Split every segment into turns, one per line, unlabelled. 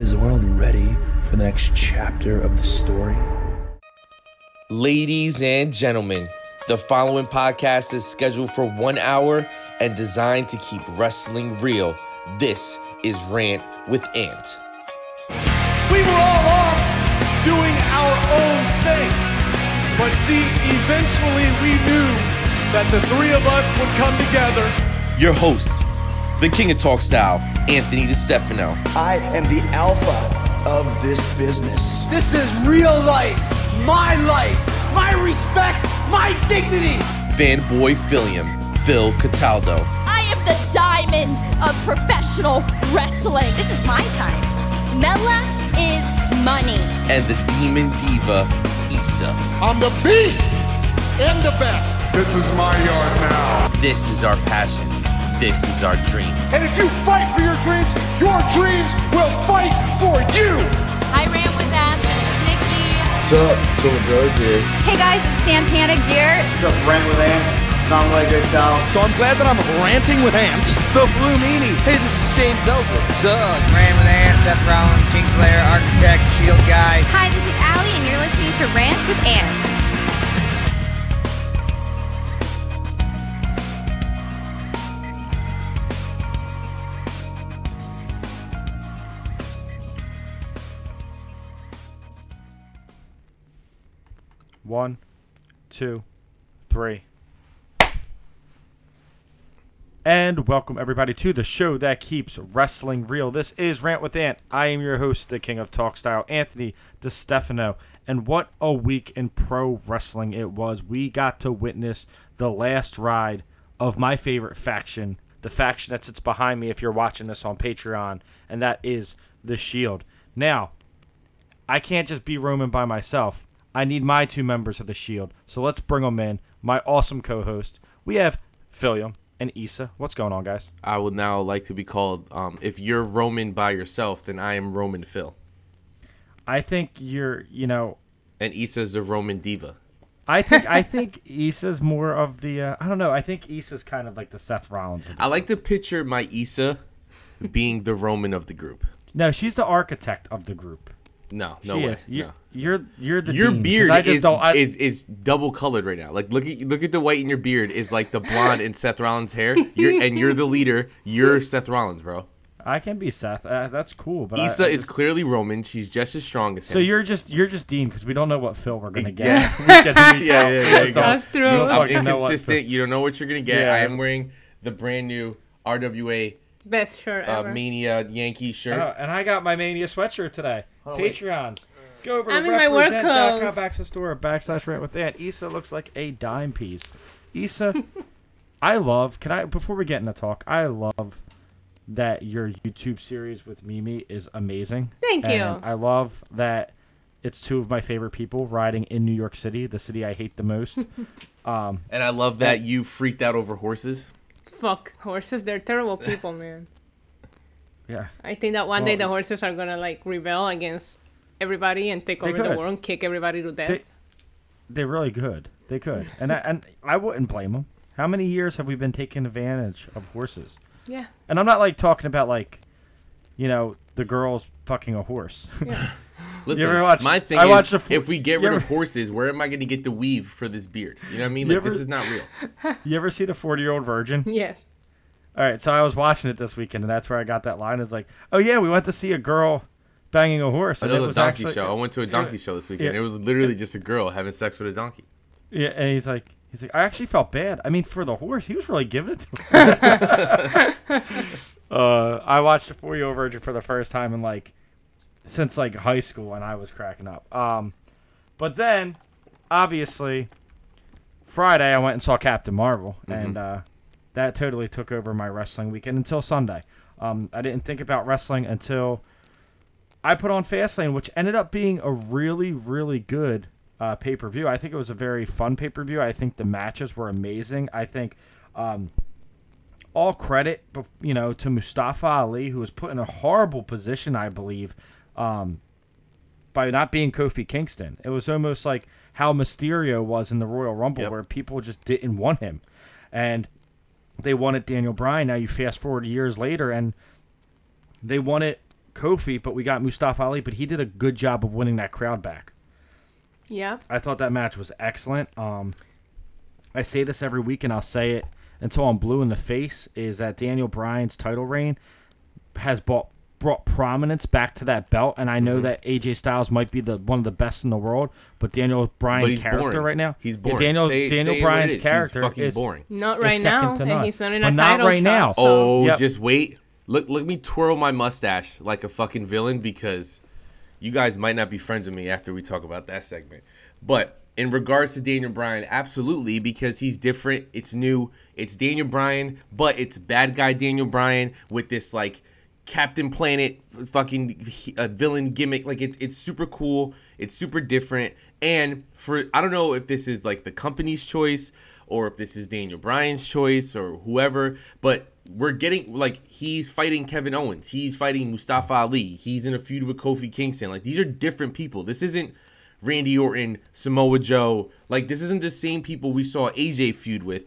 Is the world ready for the next chapter of the story?
Ladies and gentlemen, the following podcast is scheduled for one hour and designed to keep wrestling real. This is Rant with Ant.
We were all off doing our own things. But see, eventually we knew that the three of us would come together.
Your hosts, the King of Talk Style, Anthony DeStefano,
I am the alpha of this business.
This is real life, my life, my respect, my dignity.
fanboy Philium, Phil Cataldo,
I am the diamond of professional wrestling. This is my time. Mela is money.
and the Demon Diva, Issa.
I'm the beast and the best. This is my yard now.
This is our passion. This is our dream.
And if you fight for your dreams, your dreams will fight for you.
I ran with them. This is Nikki.
What's up? Cool Bros here.
Hey guys, it's Santana Gear.
What's up, Brent with Ant? Tom Legger style.
So I'm glad that I'm ranting with Ant.
The Blue Meanie.
Hey, this is James Ellsworth. Doug.
Ran with Ant, Seth Rollins, Kingslayer, Architect, Shield Guy.
Hi, this is Allie, and you're listening to Rant with Ant.
One, two, three. And welcome everybody to the show that keeps wrestling real. This is Rant with Ant. I am your host, the King of Talk Style, Anthony DeStefano. And what a week in pro wrestling it was. We got to witness the last ride of my favorite faction, the faction that sits behind me if you're watching this on Patreon, and that is the Shield. Now, I can't just be Roman by myself. I need my two members of the Shield. So let's bring them in. My awesome co-host. We have Philium and Issa. What's going on, guys?
I would now like to be called, um, if you're Roman by yourself, then I am Roman Phil.
I think you're, you know,
And Issa's the Roman Diva.
I think I think Issa's more of the. Uh, I don't know. I think Issa's kind of like the Seth Rollins. The
I like to picture my Issa being the Roman of the group.
no, she's the architect of the group.
No, no
she
way.
is. You're,
no.
you're you're the
Your
dean, 'cause
beard
I just
is,
don't, I,
is is double colored right now. Like look at look at the white in your beard is like the blonde in Seth Rollins' hair. You're and you're the leader. You're Seth Rollins, bro.
I can be Seth. Uh, that's cool. But I-
Issa
I
is
just-
clearly Roman. She's just as strong as him.
So you're just you're just Dean because we don't know what Phil we're gonna get.
Yeah.
week in, week
Yeah, yeah,
We
you
don't-
That's
we don't
I'm
know what
inconsistent. You don't know what you're gonna get.
Yeah.
I am wearing the brand new RWA
Best shirt
uh,
ever.
Mania Yankee shirt.
Oh, and I got my Mania sweatshirt today.
On, wait.
Patreons. Go over
I'm
to
in my work
represent.com
clothes.
backslash store backslash rant with that. Issa looks like a dime piece. Issa, I love. Can I before we get into talk? I love that your YouTube series with Mimi is amazing.
Thank you.
And I love that it's two of my favorite people riding in New York City, the city I hate the most. um,
And I love that you freaked out over horses.
Fuck horses, they're terrible people, man.
Yeah.
I think that one day the horses are gonna like rebel against everybody and take
They
over the world and kick everybody to death.
They, they're really good. They could, and I, and I wouldn't blame them. How many years have we been taking advantage of horses?
yeah.
And I'm not like talking about like, you know, the girls fucking a horse.
Yeah.
Listen,
ever watch-
my thing
I
is,
watched the
if we get
you
rid of horses, where am I going to get the weave for this beard? You know what I mean?
You
Like this is not real.
you ever see the 40 year old virgin?
Yes.
All right, so I was watching it this weekend, and that's where I got that line. It's like, oh yeah, we went to see a girl banging a horse.
I
and it was
donkey
actually-
show. I went to a donkey show this weekend.
Yeah.
It was literally just a girl having sex with a donkey.
Yeah, and he's like, he's like, I actually felt bad. I mean, for the horse, he was really giving it to him. uh, I watched the Four Year Old Virgin for the first time in like since like high school, and I was cracking up. Um, but then, obviously, Friday I went and saw Captain Marvel, and uh, that totally took over my wrestling weekend until Sunday. Um, I didn't think about wrestling until I put on Fastlane, which ended up being a really, really good uh, pay per view. I think it was a very fun pay per view. I think the matches were amazing. I think um, all credit, you know, to Mustafa Ali, who was put in a horrible position, I believe, um, by not being Kofi Kingston. It was almost like how Mysterio was in the Royal Rumble,
Yep.
where people just didn't want him, and they wanted Daniel Bryan. Now you fast forward years later, and they won it Kofi, but we got Mustafa Ali, but he did a good job of winning that crowd back.
Yeah.
I thought that match was excellent. Um, I say this every week, and I'll say it until I'm blue in the face. Is that Daniel Bryan's title reign has brought brought prominence back to that belt, and I know
Mhm.
that AJ Styles might be the one of the best in the world, but Daniel Bryan's character
boring.
right now,
He's
Yeah,
boring.
Daniel
Say-
Daniel
say it
Bryan's
is. He's
character
fucking
is
boring.
Not right now,
to
and
none.
he's not in
but
a
not right
shot,
now.
so-
Oh,
Yep.
just wait. Look, let me twirl my mustache like a fucking villain because you guys might not be friends with me after we talk about that segment. But in regards to Daniel Bryan, absolutely, because he's different. It's new. It's Daniel Bryan, but it's bad guy Daniel Bryan with this like Captain Planet fucking uh, villain gimmick. Like it's it's super cool. It's super different. And for I don't know if this is like the company's choice or if this is Daniel Bryan's choice or whoever, but we're getting like he's fighting Kevin Owens. He's fighting Mustafa Ali. He's in a feud with Kofi Kingston. Like these are different people. This isn't Randy Orton, Samoa Joe. Like this isn't the same people we saw AJ feud with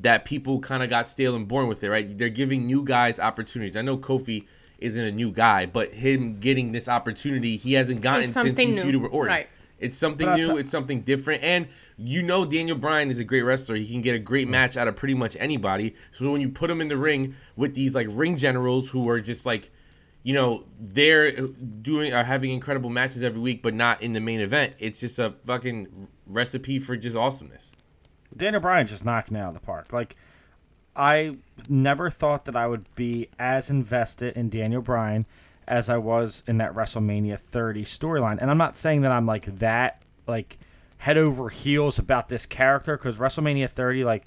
that people kind of got stale and boring with it, right? They're giving new guys opportunities. I know Kofi isn't a new guy, but him getting this opportunity, he hasn't gotten since
something
he feuded with Orton.
right.
It's something
But I'll
new. It's something different, and you know Daniel Bryan is a great wrestler. He can get a great match out of pretty much anybody. So when you put him in the ring with these like ring generals who are just like, you know, they're doing are having incredible matches every week, but not in the main event. It's just a fucking recipe for just awesomeness.
Daniel Bryan just knocking it out of the park. Like, I never thought that I would be as invested in Daniel Bryan as I was in that WrestleMania 30 storyline. And I'm not saying that I'm like that, like head over heels about this character because WrestleMania 30, like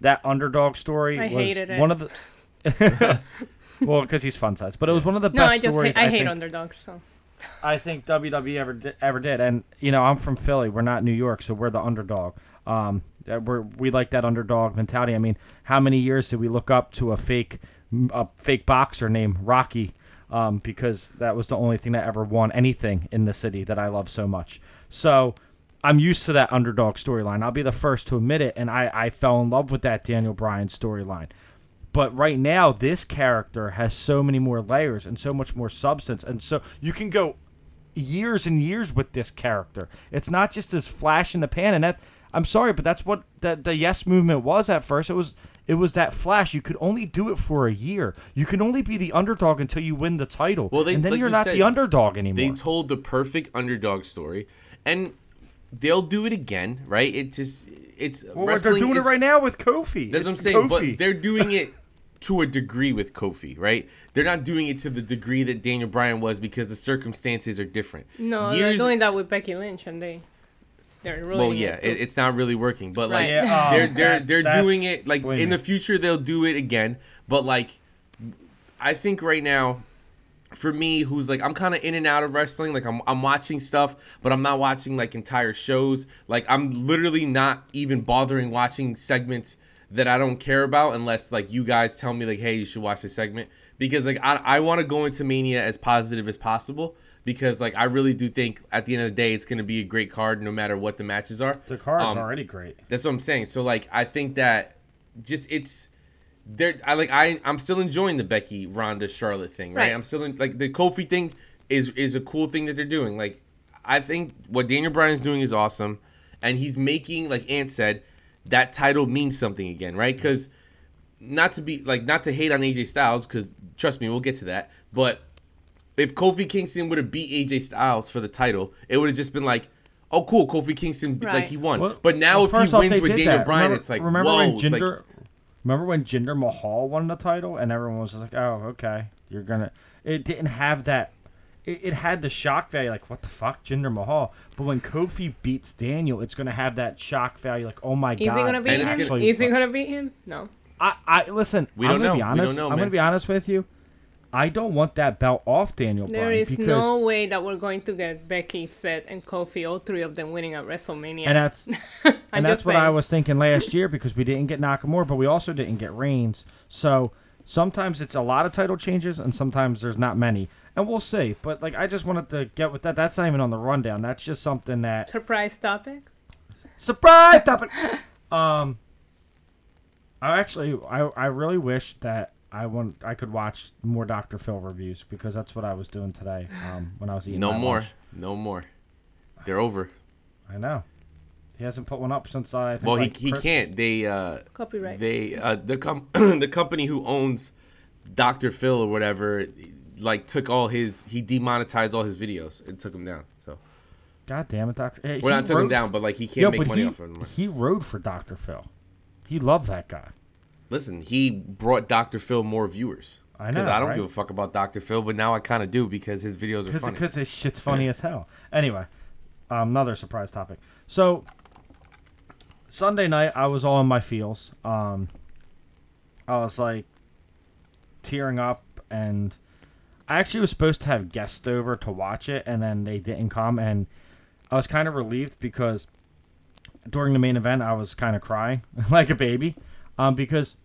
that underdog story,
I
was
hated it.
one of the. well, because he's fun size, but it was one of the
No,
best
I just
stories.
hate, I, hate
think-
underdogs. So
I think WWE ever did, ever did, and you know I'm from Philly. We're not New York, so we're the underdog. Um, that we're we like that underdog mentality. I mean, how many years did we look up to a fake a fake boxer named Rocky? Um, because that was the only thing that ever won anything in the city that I love so much. So I'm used to that underdog storyline. I'll be the first to admit it, and I, I fell in love with that Daniel Bryan storyline. But right now, this character has so many more layers and so much more substance, and so you can go years and years with this character. It's not just this flash in the pan, and that I'm sorry, but that's what the, the Yes movement was at first. It was it was that flash. You could only do it for a year. You can only be the underdog until you win the title,
Well, they,
and then
like
you're
you
not
said,
the underdog anymore.
They told the perfect underdog story, and they'll do it again, right? It just it's
well, they're doing
is-
it right now with Kofi.
That's what I'm saying,
Kofi.
but they're doing it to a degree with Kofi, right? They're not doing it to the degree that Daniel Bryan was because the circumstances are different.
no, they're doing that with Becky Lynch, and they they're ruining
well, yeah,
it.
it's not really working, but like
Right. Yeah, oh,
they're
oh,
they're
that's-
they're
that's-
doing it like in the future they'll do it again, but like I think right now for me who's like I'm kind of in and out of wrestling, like I'm I'm watching stuff, but I'm not watching like entire shows. Like I'm literally not even bothering watching segments that I don't care about unless like you guys tell me like hey, you should watch this segment because like I I want to go into Mania as positive as possible. Because like I really do think at the end of the day it's gonna be a great card no matter what the matches are.
the card's
Um,
already great.
that's what I'm saying. So like I think that just it's there I like I I'm still enjoying the Becky Ronda Charlotte thing, right?
Right.
I'm still in like the Kofi thing is is a cool thing that they're doing. Like I think what Daniel Bryan's doing is awesome and he's making like Ant said that title means something again, right? Cuz not to be like not to hate on AJ Styles cuz trust me, we'll get to that, but if Kofi Kingston would have beat AJ Styles for the title, it would have just been like Oh, cool! Kofi Kingston, like he won.
Well-
but now,
well,
if he
first off,
wins with Daniel
that.
Bryan,
Remember-
it's like,
remember
whoa!
when
like-
Jinder, remember when Jinder Mahal won the title, and everyone was just like, "Oh, okay, you're gonna." It didn't have that. It, it had the shock value, like what the fuck, Jinder Mahal. But when Kofi beats Daniel, it's gonna have that shock value, like oh my
Is he
god.
gonna beat him?
gonna-
Is he gonna beat him? No.
I, I listen.
We
I'm
don't
gonna
know.
Be
We
honest.
don't know,
I'm gonna be honest with you. I don't want that belt off Daniel
There
Bryan
is no way that we're going to get Becky, Seth, and Kofi, all three of them winning at WrestleMania.
and that's and that's what I was thinking last year because we didn't get Nakamura, but we also didn't get Reigns. So sometimes it's a lot of title changes, and sometimes there's not many, and we'll see. But like, I just wanted to get with that. That's not even on the rundown. That's just something that
Surprise topic.
surprise topic. um, I actually, I I really wish that. I want. I could watch more Dr. Phil reviews because that's what I was doing today um, when I was eating.
No more.
lunch.
No more. They're over.
I know. He hasn't put one up since I. Think
Well,
like
he, he
Chris-
can't. They uh,
Copyright.
They uh, the com- the company who owns Dr. Phil or whatever, like took all his he demonetized all his videos and took them down. So
God damn it, Doctor. Hey,
well, not took them
wrote-
down, but like he can't
Yo,
make money
he,
off of them.
He rode for Dr. Phil. He loved that guy.
Listen, he brought Dr. Phil more viewers.
I
Because
know,
I don't
right?
give a fuck about Dr. Phil, but now I kind of do because his videos are funny.
Because his shit's funny as hell. Anyway, um, another surprise topic. So Sunday night, I was all in my feels. Um, I was like tearing up, and I actually was supposed to have guests over to watch it, and then they didn't come, and I was kind of relieved because during the main event, I was kind of crying like a baby, um, because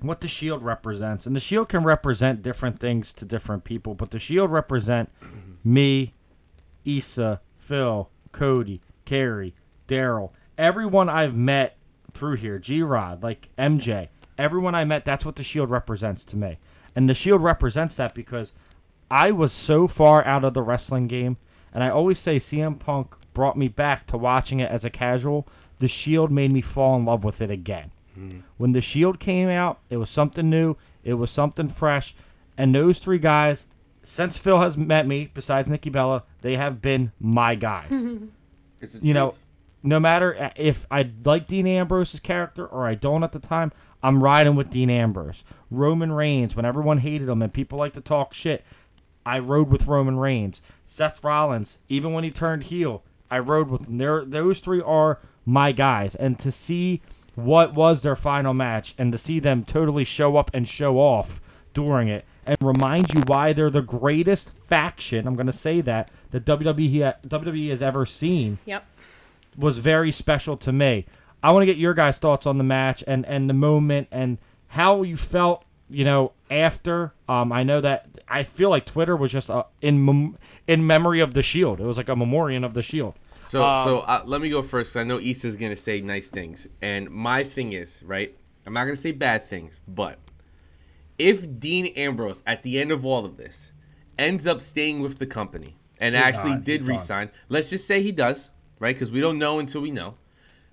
what the shield represents, and the shield can represent different things to different people, but the shield represent me, Issa, Phil, Cody, Carrie, Daryl, everyone I've met through here, G Rod, like MJ, everyone I met, that's what the shield represents to me. And the shield represents that because I was so far out of the wrestling game, and I always say CM Punk brought me back to watching it as a casual. The Shield made me fall in love with it again. When the Shield came out, it was something new, it was something fresh, and those three guys, since Phil has met me, besides Nikki Bella, they have been my guys.
It's the
you know, no matter uh, if I like Dean Ambrose's character or I don't at the time, I'm riding with Dean Ambrose. Roman Reigns, when everyone hated him and people like to talk shit, I rode with Roman Reigns. Seth Rollins, even when he turned heel, I rode with him. They're, those three are my guys. And to see what was their final match and to see them totally show up and show off during it and remind you why they're the greatest faction, I'm going to say that, the WWE, WWE has ever seen
Yep.
was very special to me. I want to get your guys' thoughts on the match and, and the moment and how you felt, you know, after. Um, I know that I feel like Twitter was just uh, in mem- in memory of the Shield. It was like a memorial of the Shield.
So,
Um,
so uh, let me go first. 'cause I know Issa's gonna say nice things, and my thing is right. I'm not gonna say bad things, but if Dean Ambrose at the end of all of this ends up staying with the company and
He's
actually
not.
did
He's gone.
resign, let's just say he does, right? Because we don't know until we know.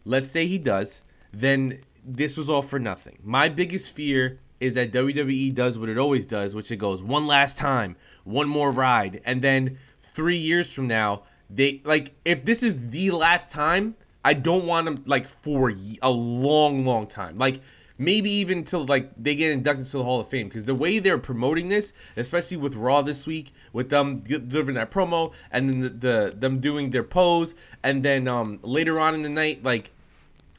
Let's say he does, then this was all for nothing. My biggest fear is that WWE does what it always does, which it goes one last time, one more ride, and then three years from now, they like if this is the last time, I don't want them like for a long, long time, like maybe even until like they get inducted to the Hall of Fame, because the way they're promoting this, especially with Raw this week, with them delivering that promo and then the, the them doing their pose, and then um later on in the night, like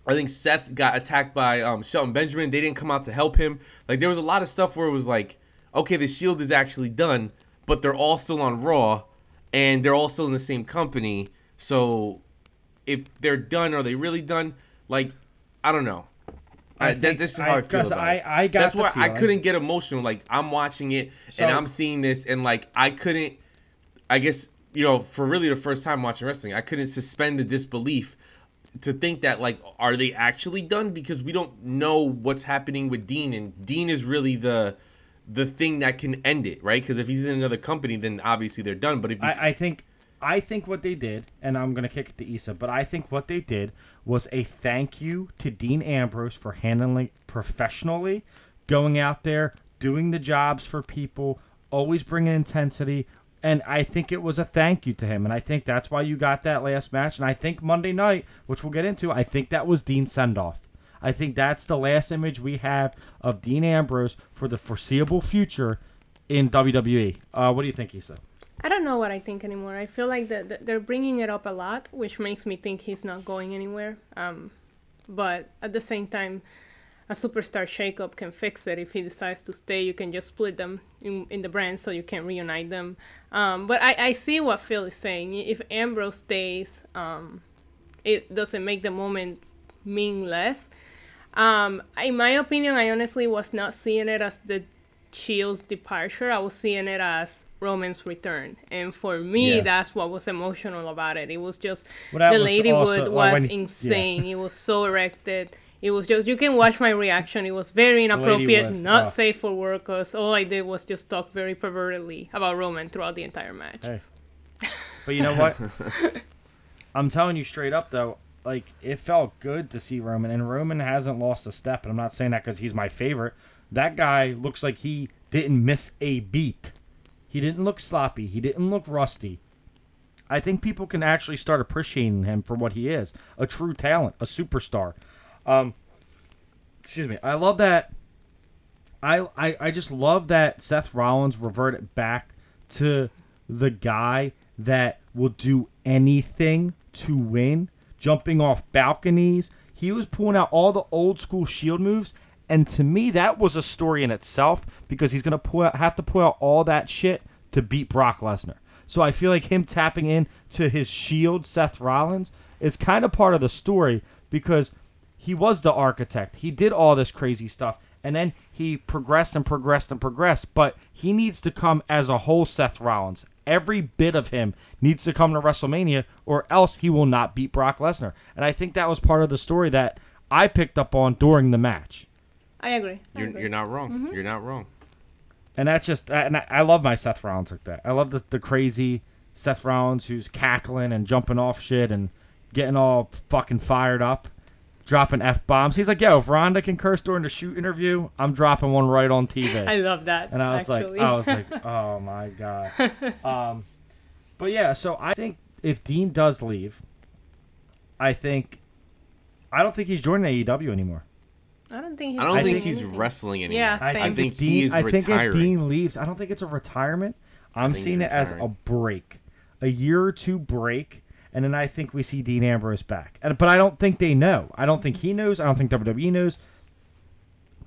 I think Seth got attacked by um, Shelton Benjamin. They didn't come out to help him. Like there was a lot of stuff where it was like, okay, the Shield is actually done, but they're all still on Raw, and they're all still in the same company. So if they're done, are they really done? Like I don't know.
I
I, that, that's just
I-
how I, feel about
I- I got
That's why I couldn't get emotional. Like I'm watching it and I'm seeing this, and like I couldn't. I guess you know, for really the first time watching wrestling, I couldn't suspend the disbelief to think that like are they actually done because we don't know what's happening with Dean and Dean is really the the thing that can end it, right? Because if he's in another company, then obviously they're done. But if
I, I think I think what they did, and I'm gonna kick it to Issa, but I think what they did was a thank you to Dean Ambrose for handling professionally, going out there, doing the jobs for people, always bringing intensity. And I think it was a thank you to him, and I think that's why you got that last match. And I think Monday night, which we'll get into, I think that was Dean's send off. I think that's the last image we have of Dean Ambrose for the foreseeable future in WWE. Uh, what do you think, Issa?
I don't know what I think anymore. I feel like the, they're bringing it up a lot, which makes me think he's not going anywhere. Um, but at the same time, a superstar shakeup can fix it. If he decides to stay, you can just split them in, in the brand so you can reunite them. Um, but I, I see what Phil is saying. If Ambrose stays, um, it doesn't make the moment mean less. Um, in my opinion, I honestly was not seeing it as the Shield's departure. I was seeing it as Roman's return, and for me,
Yeah.
that's what was emotional about it. It was just
Well,
the
was
Ladywood
also- well,
was
when- yeah.
insane. It was so erected. It was just you can watch my reaction. It was very inappropriate, not
oh.
safe for work. Cause all I did was just talk very pervertedly about Roman throughout the entire match.
Hey. But you know what? I'm telling you straight up though, like it felt good to see Roman, and Roman hasn't lost a step. And I'm not saying that because he's my favorite. That guy looks like he didn't miss a beat. He didn't look sloppy. He didn't look rusty. I think people can actually start appreciating him for what he is a true talent, a superstar. Um, excuse me. I love that. I, I, I just love that Seth Rollins reverted back to the guy that will do anything to win, jumping off balconies. He was pulling out all the old school Shield moves, and to me, that was a story in itself because he's pull out, have to pull out all that shit to beat Brock Lesnar. So I feel like him tapping in to his Shield, Seth Rollins, is kind of part of the story because he was the architect. He did all this crazy stuff. And then he progressed and progressed and progressed. But he needs to come as a whole Seth Rollins. Every bit of him needs to come to WrestleMania, or else he will not beat Brock Lesnar. And I think that was part of the story that I picked up on during the match.
I agree. I
You're,
agree.
you're not wrong.
Mhm.
You're not wrong.
And that's just, and I, I love my Seth Rollins like that. I love the, the crazy Seth Rollins who's cackling and jumping off shit and getting all fucking fired up, dropping f bombs. He's like, "Yo, if Ronda can curse during the shoot interview, I'm dropping one right on TV."
I love that,
And I was
actually.
like, I was like, oh my god. Um, but yeah, so I think if Dean does leave, I think, I don't think he's joining AEW anymore.
I don't think he's.
I don't
doing
think he's
anything.
wrestling anymore.
Yeah,
I
same.
think,
think if
he
Dean,
is
I think
retiring.
if Dean leaves, I don't think it's a retirement. I'm seeing it as a break, a year or two break, and then I think we see Dean Ambrose back. And but I don't think they know. I don't think he knows. I don't think WWE knows.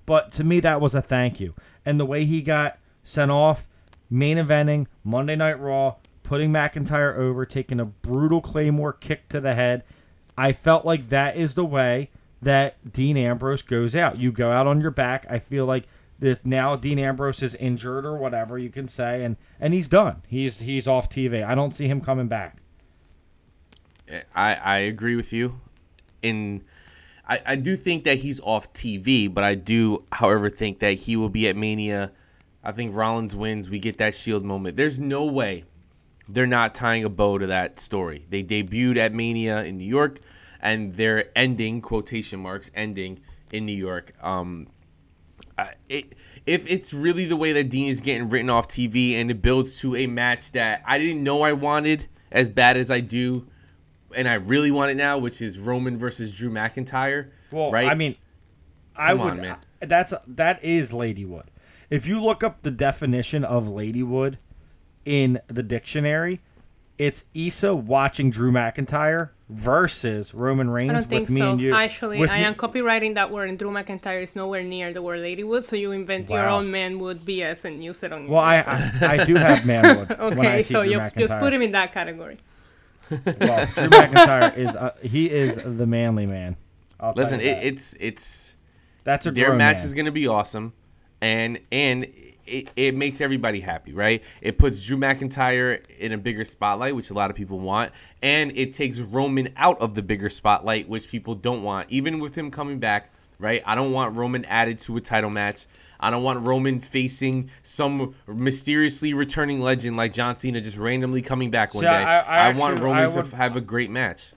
But to me, that was a thank you, and the way he got sent off, main eventing Monday Night Raw, putting McIntyre over, taking a brutal Claymore kick to the head. I felt like that is the way that Dean Ambrose goes out. You go out on your back. I feel like that now Dean Ambrose is injured or whatever you can say, and and he's done. He's he's off TV. I don't see him coming back.
I, I agree with you. In I, I do think that he's off TV, but I do, however, think that he will be at Mania. I think Rollins wins. We get that Shield moment. There's no way they're not tying a bow to that story. They debuted at Mania in New York, and they're ending quotation marks ending in New York. Um, it, if it's really the way that Dean is getting written off TV and it builds to a match that I didn't know I wanted as bad as I do, and I really want it now, which is Roman versus Drew McIntyre.
Well,
right?
I mean, I
Come
would.
on, man.
That's that is Ladywood. If you look up the definition of Ladywood in the dictionary, it's Issa watching Drew McIntyre versus Roman Reigns
I don't think
me
so.
and you.
Actually,
with
I
me-
am copywriting that word, and Drew McIntyre is nowhere near the word Ladywood, so you invent your own manwood BS and use it on
Well, I- I- I do have manwood when I
okay,
see
so
Drew
you just put him in that category.
Well, Drew McIntyre is uh, he is the manly man. I'll
Listen, it, it's it's
That's a
their match
man.
is going to be awesome, and and it, it makes everybody happy, right? It puts Drew McIntyre in a bigger spotlight, which a lot of people want, and it takes Roman out of the bigger spotlight, which people don't want. Even with him coming back, right? I don't want Roman added to a title match. I don't want Roman facing some mysteriously returning legend like John Cena just randomly coming back one
See,
day.
I- I
want
actually-
Roman
I
to have a great match.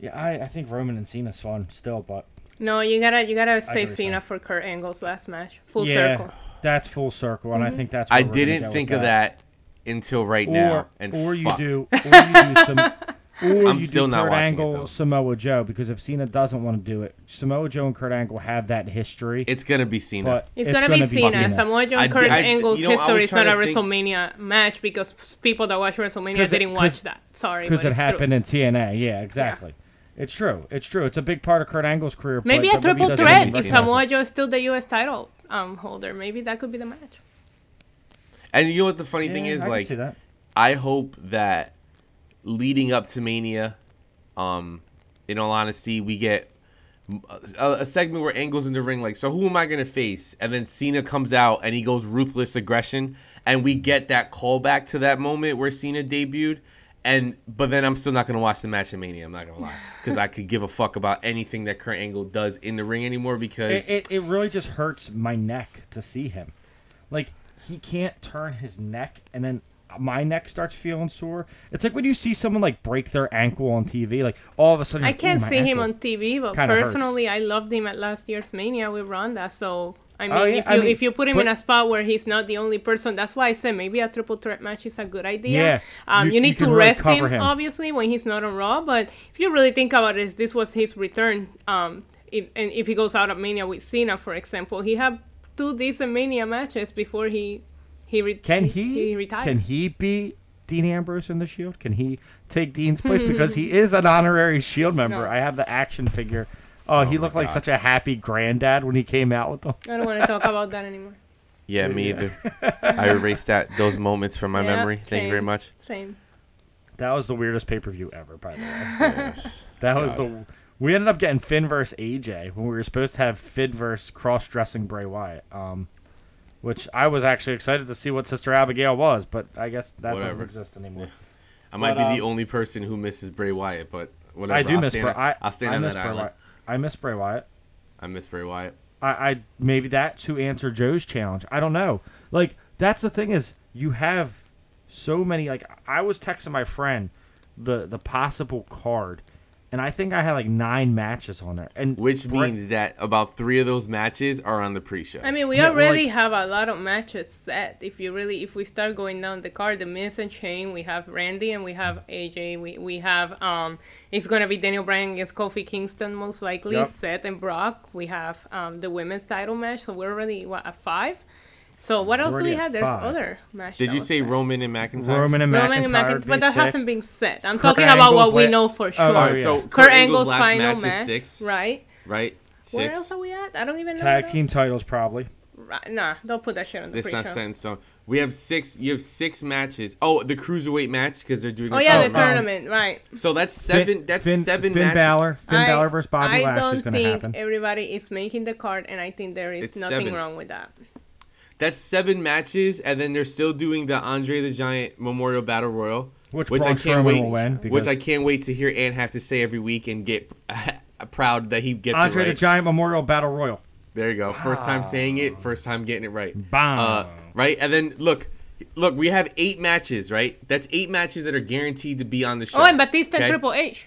Yeah, I, I think Roman and Cena's fun still, but
No, you gotta you gotta save Cena for Kurt Angle's last match. Full
yeah,
circle.
That's full circle, and I
Mhm.
think that's.
I
we're
didn't
go
think
with
of that until right
or,
now. And
or you do, or you do some, or
I'm
you
still
do
not
Kurt
watching it,
Angle,
though.
Samoa Joe, because if Cena doesn't want to do it, Samoa Joe and Kurt Angle have that history.
It's gonna be Cena.
But
It's, gonna, be Cena. Samoa Joe
I
and
di-
Kurt
I-
Angle's
you know, I was
history is not a
trying to think-
WrestleMania match because people that watch WrestleMania
'Cause it-
didn't watch
'cause-
that. Sorry,
because
but
it
it's
happened
true.
in TNA. Yeah, exactly. It's true. It's true. It's a big part of Kurt Angle's career.
Maybe
but
a
WWE
triple
doesn't
threat.
recognize
If
it.
Samoa Joe is still the U.S. title um, holder, maybe that could be the match.
And you know what the funny thing
Yeah,
is?
I can
like,
see that.
I hope that leading up to Mania, um, in all honesty, we get a, a segment where Angle's in the ring, like, so who am I gonna face? And then Cena comes out and he goes ruthless aggression, and we get that callback to that moment where Cena debuted. And but then I'm still not gonna watch the match in Mania. I'm not gonna lie, because I could give a fuck about anything that Kurt Angle does in the ring anymore. Because
It, it, it really just hurts my neck to see him. Like he can't turn his neck, and then my neck starts feeling sore. It's like when you see someone like break their ankle on TV. Like all of a sudden,
I can't see him on TV, but
Kinda hurts.
personally, I loved him at last year's Mania with Ronda. So I mean,
Oh, yeah,
if you
I mean,
if you put him in a spot where he's not the only person, that's why I said maybe a triple threat match is a good idea.
Yeah,
um,
you-
you,
you
need
can
to rest him,
him.
obviously when he's not on Raw. But if you really think about it, this was his return. Um, if, and if he goes out of Mania with Cena, for example, he had two decent Mania matches before he he re-
Can he?
he retired.
Can he be Dean Ambrose in the Shield? Can he take Dean's place because he is an honorary Shield member?
No.
I have the action figure. Oh, he
my
looked like
God.
such a happy granddad when he came out with them.
I don't want to talk about that anymore.
yeah, me either. I erased that those moments from my
Yeah,
memory. Thank you very much.
Same.
That was the weirdest pay per view ever, by the way. that was the. We ended up getting Finn versus AJ when we were supposed to have Finn versus cross dressing Bray Wyatt. Um, which I was actually excited to see what Sister Abigail was, but I guess that doesn't exist anymore.
I might
But,
be the
um,
only person who misses Bray Wyatt, but whatever.
I do
I'll
miss
stand
Bray. I,
I'll stand
I
on
miss
that
Bray
island.
Wyatt. I miss Bray Wyatt.
I miss Bray Wyatt.
I, I maybe that to answer Joe's challenge. I don't know. Like that's the thing is you have so many. Like I was texting my friend the the possible card, and I think I had like nine matches on there. And
Which
Bray-
means that about three of those matches are on the pre-show.
I mean, we
Yeah,
already
like-
have a lot of matches set. If you really, if we start going down the card, the Miz and Shane, we have Randy and we have AJ. We we have um, it's gonna be Daniel Bryan against Kofi Kingston most likely.
Yep.
Seth and Brock. We have um, the women's title match. So we're already what at five. So what else do we have? There's
five.
other matches.
Did you say
set.
Roman and McIntyre?
Roman and McIntyre.
Roman and
McIntyre,
McIntyre, but that
six.
hasn't been set. I'm
Kurt
talking about what
Angle's
we know for
Oh, oh
sure.
oh,
Alright,
yeah.
so
Kurt,
Kurt
Angle's,
Angle's last
final
match is
match,
six.
right?
Right?
Where else are we at? I don't even know.
Tag team titles probably.
Right, nah, don't put that shit on the
It's
pre-show.
not set in stone. We have six. You have six matches. Oh, the cruiserweight match because they're doing.
Oh
the
yeah, the
tournament.
tournament, right?
So that's seven.
Finn,
that's
Finn,
seven
Finn
matches.
Balor. Finn
I,
Balor versus Bobby
I
Lashley is going to happen.
I don't think everybody is making the card, and I think there is
It's
nothing
seven.
wrong with that.
That's seven matches, and then they're still doing the Andre the Giant Memorial Battle Royal,
Which
I can't
Strowman
wait.
will win,
which I can't wait to hear Ant have to say every week and get proud that he gets
Andre
it right.
the Giant Memorial Battle Royal.
There you go. First time saying it, first time getting it right.
Bam.
Uh, right, and then look, look, we have eight matches, right? That's eight matches that are guaranteed to be on the show.
Oh, and Batista and
okay?
Triple H.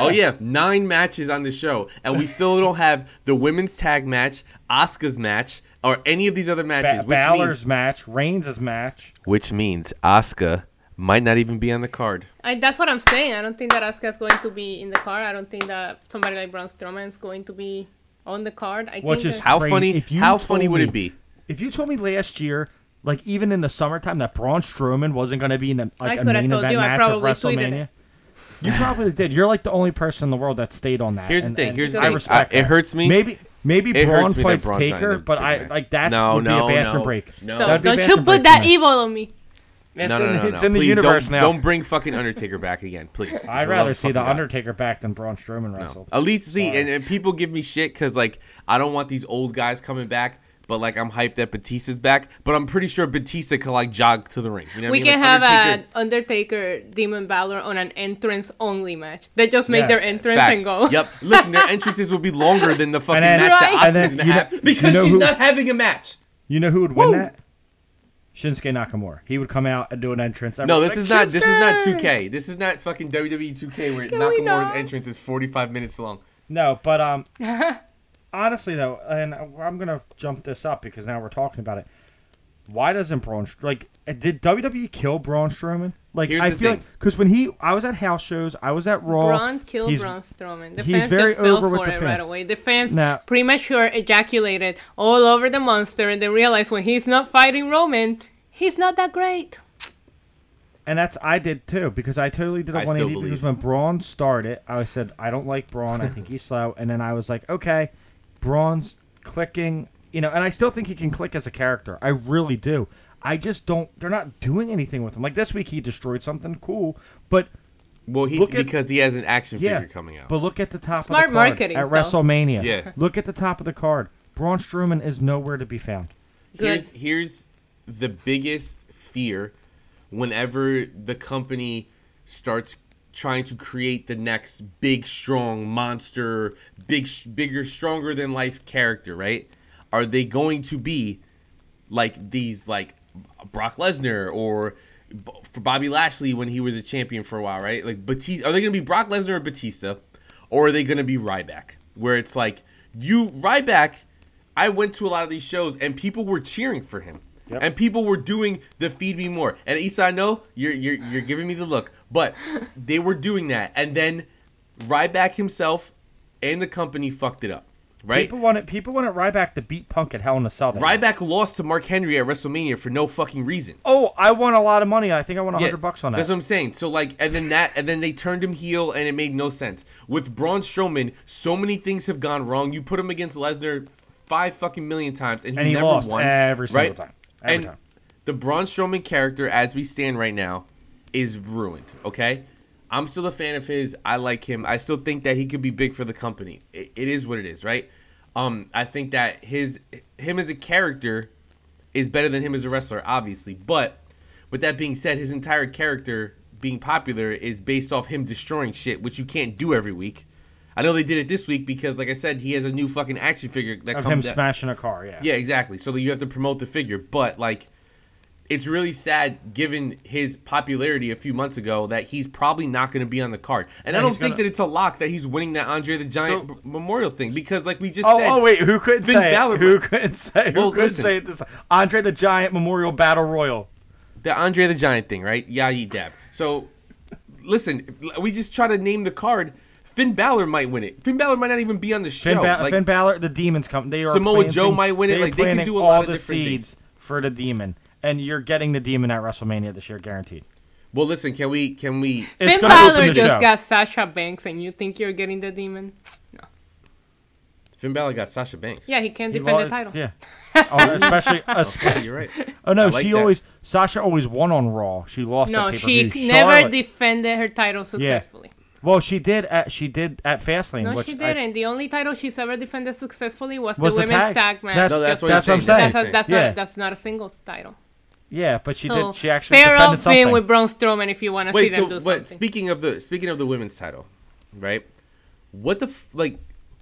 Oh yeah, nine matches on the show, and we still don't have the women's tag match, Asuka's match, or any of these other matches.
Ba-
which
Balor's
means,
match, Reigns' match.
which means Asuka might not even be on the card.
I, that's what I'm saying. I don't think that Asuka is going to be in the card. I don't think that somebody like Braun Strowman is going to be on the card. I
Which
think
is
that-
How
crazy.
funny-
If you
how
told
funny would
me-
it be?
If you told me last year, like even in the summertime, that Braun Strowman wasn't going to be in a,
I
like a
could have
main
told
event
you. I
match of
probably tweeted
WrestleMania,
it.
you probably did. You're like the only person in the world that stayed on that.
Here's
and-
the thing. Here's the
I
thing.
respect
I- it hurts me.
Maybe maybe
It
Braun
hurts
fights
Braun's not in
Taker,
the
but I like that
No,
would be a bathroom
no.
break.
No.
Don't,
That'd be a
don't you put that
me.
evil on me.
It's
no,
in,
no, no,
it's
no.
in the
Please
universe
don't,
now.
Don't bring fucking Undertaker back again, please.
I'd
For the love
rather see the
God.
Undertaker back than Braun Strowman wrestle.
At least see, and, and people give me shit because like I don't want these old guys coming back, but like I'm hyped that Batista's back. But I'm pretty sure Batista could like jog to the ring. You know what
We
I mean?
can
Like,
have
Undertaker-
an Undertaker Demon Balor on an entrance only match. They just make
Yes.
their entrance
Facts.
and go.
Yep. Listen, their entrances will be longer than the fucking
then-
match
Right.
that
And then,
Asuka's gonna
you know-
have because
you know
she's
who-
not having a match.
You know who would win that? Shinsuke Nakamura. He would come out and do an entrance.
No, this
like,
is not. This is not 2K. This is not fucking WWE 2K where
Can
Nakamura's entrance is 45 minutes long.
No, but um, honestly though, and I'm gonna jump this up because now we're talking about it. Why doesn't Braun like did WWE kill Braun Strowman? Like
Here's
I
the
feel
thing.
like because when he I was at house shows, I was at Raw.
Braun killed
he's-
Braun Strowman. The
he's
fans
very
just fell
over with
for
the
it
fan.
right away. The fans
Now-
premature ejaculated all over the monster, and they realized when he's not fighting Roman, he's not that great.
And that's I did too because I totally did a
I still
180 because
believe.
when Braun started, I said I don't like Braun. I think he's slow, and then I was like, okay, Braun's clicking, you know, and I still think he can click as a character. I really do. I just don't. They're not doing anything with him. Like this week, he destroyed something cool, but
Well, he
Look at-
because he has an action
yeah,
figure coming out.
But look at the top
Smart
of the card
marketing,
at
though.
WrestleMania.
Yeah.
Look at the top of the card. Braun Strowman is nowhere to be found.
Here's here's the biggest fear whenever the company starts trying to create the next big strong monster, big bigger stronger than life character, right? Are they going to be like these like Brock Lesnar or for Bobby Lashley when he was a champion for a while, right? Like Batista, are they going to be Brock Lesnar or Batista, or are they going to be Ryback? Where it's like you Ryback. I went to a lot of these shows and people were cheering for him, and people were doing the feed me more. And Issa, I know you're you're you're giving me the look, but they were doing that, and then Ryback himself and the company fucked it up, right?
People wanted people wanted Ryback to beat Punk at Hell in a Cell. that night.
Ryback lost to Mark Henry at WrestleMania for no fucking reason.
Oh, I won a lot of money. I think I won a
Yeah,
hundred bucks on that.
That's what I'm saying. So like, and then that, and then they turned him heel, and it made no sense. With Braun Strowman, so many things have gone wrong. You put him against Lesnar five fucking million times, and he,
And he
never
lost
won
every single
right?
time. Every
and
time.
the Braun Strowman character, as we stand right now, is ruined. Okay. I'm still a fan of his. I like him. I still think that he could be big for the company. It, it is what it is, right? Um, I think that his him as a character is better than him as a wrestler, obviously. But with that being said, his entire character being popular is based off him destroying shit, which you can't do every week. I know they did it this week because, like I said, he has a new fucking action figure that
of him
comes. out-
smashing a car. Yeah.
yeah, exactly. So you have to promote the figure, but like, it's really sad given his popularity a few months ago that he's probably not going to be on the card. And I don't think
gonna-
that it's a lock that he's winning that Andre the Giant
So-
Memorial thing because, like we just
Oh,
said,
oh wait, who couldn't
Finn
say
Balor-?
Who couldn't say? Who
Well,
couldn't
listen.
say it this? Andre the Giant Memorial Battle Royal.
the Andre the Giant thing, right? Yeah, you dab. So, listen, we just try to name the card. Finn Balor might win it. Finn Balor might not even be on the show.
Finn, ba-
like,
Finn Balor, the demons come. They are
Samoa
planting-
Joe might win it. Like, they can do a
all
lot of
the
different
seeds
things.
for the demon, and you're getting the demon at WrestleMania this year, guaranteed.
well, listen, can we? Can we?
It's
Finn
gonna
Balor just
show.
got Sasha Banks, and you think you're getting the demon? No.
Finn Balor got Sasha Banks.
Yeah, he can't
He
defend the title.
Yeah. Oh, especially, especially
you're right.
Oh no,
like
she
that.
always Sasha always won on Raw. She lost.
No, she never defended her title successfully.
Well, she did at she did at Fastlane.
No,
which
she didn't. the only title she's ever defended successfully was,
Was
the
the
women's
tag.
tag, match.
That's-
No, that's what
that's what I'm
saying.
saying.
That's, a, that's,
Yeah.
not a, that's not a singles title.
yeah, but she
so
did. She actually
pair
defended
up
something.
Finn with Braun Strowman if you want to see
Wait,
them
so
do
but
something.
speaking of the speaking of the women's title, right? What the f- like?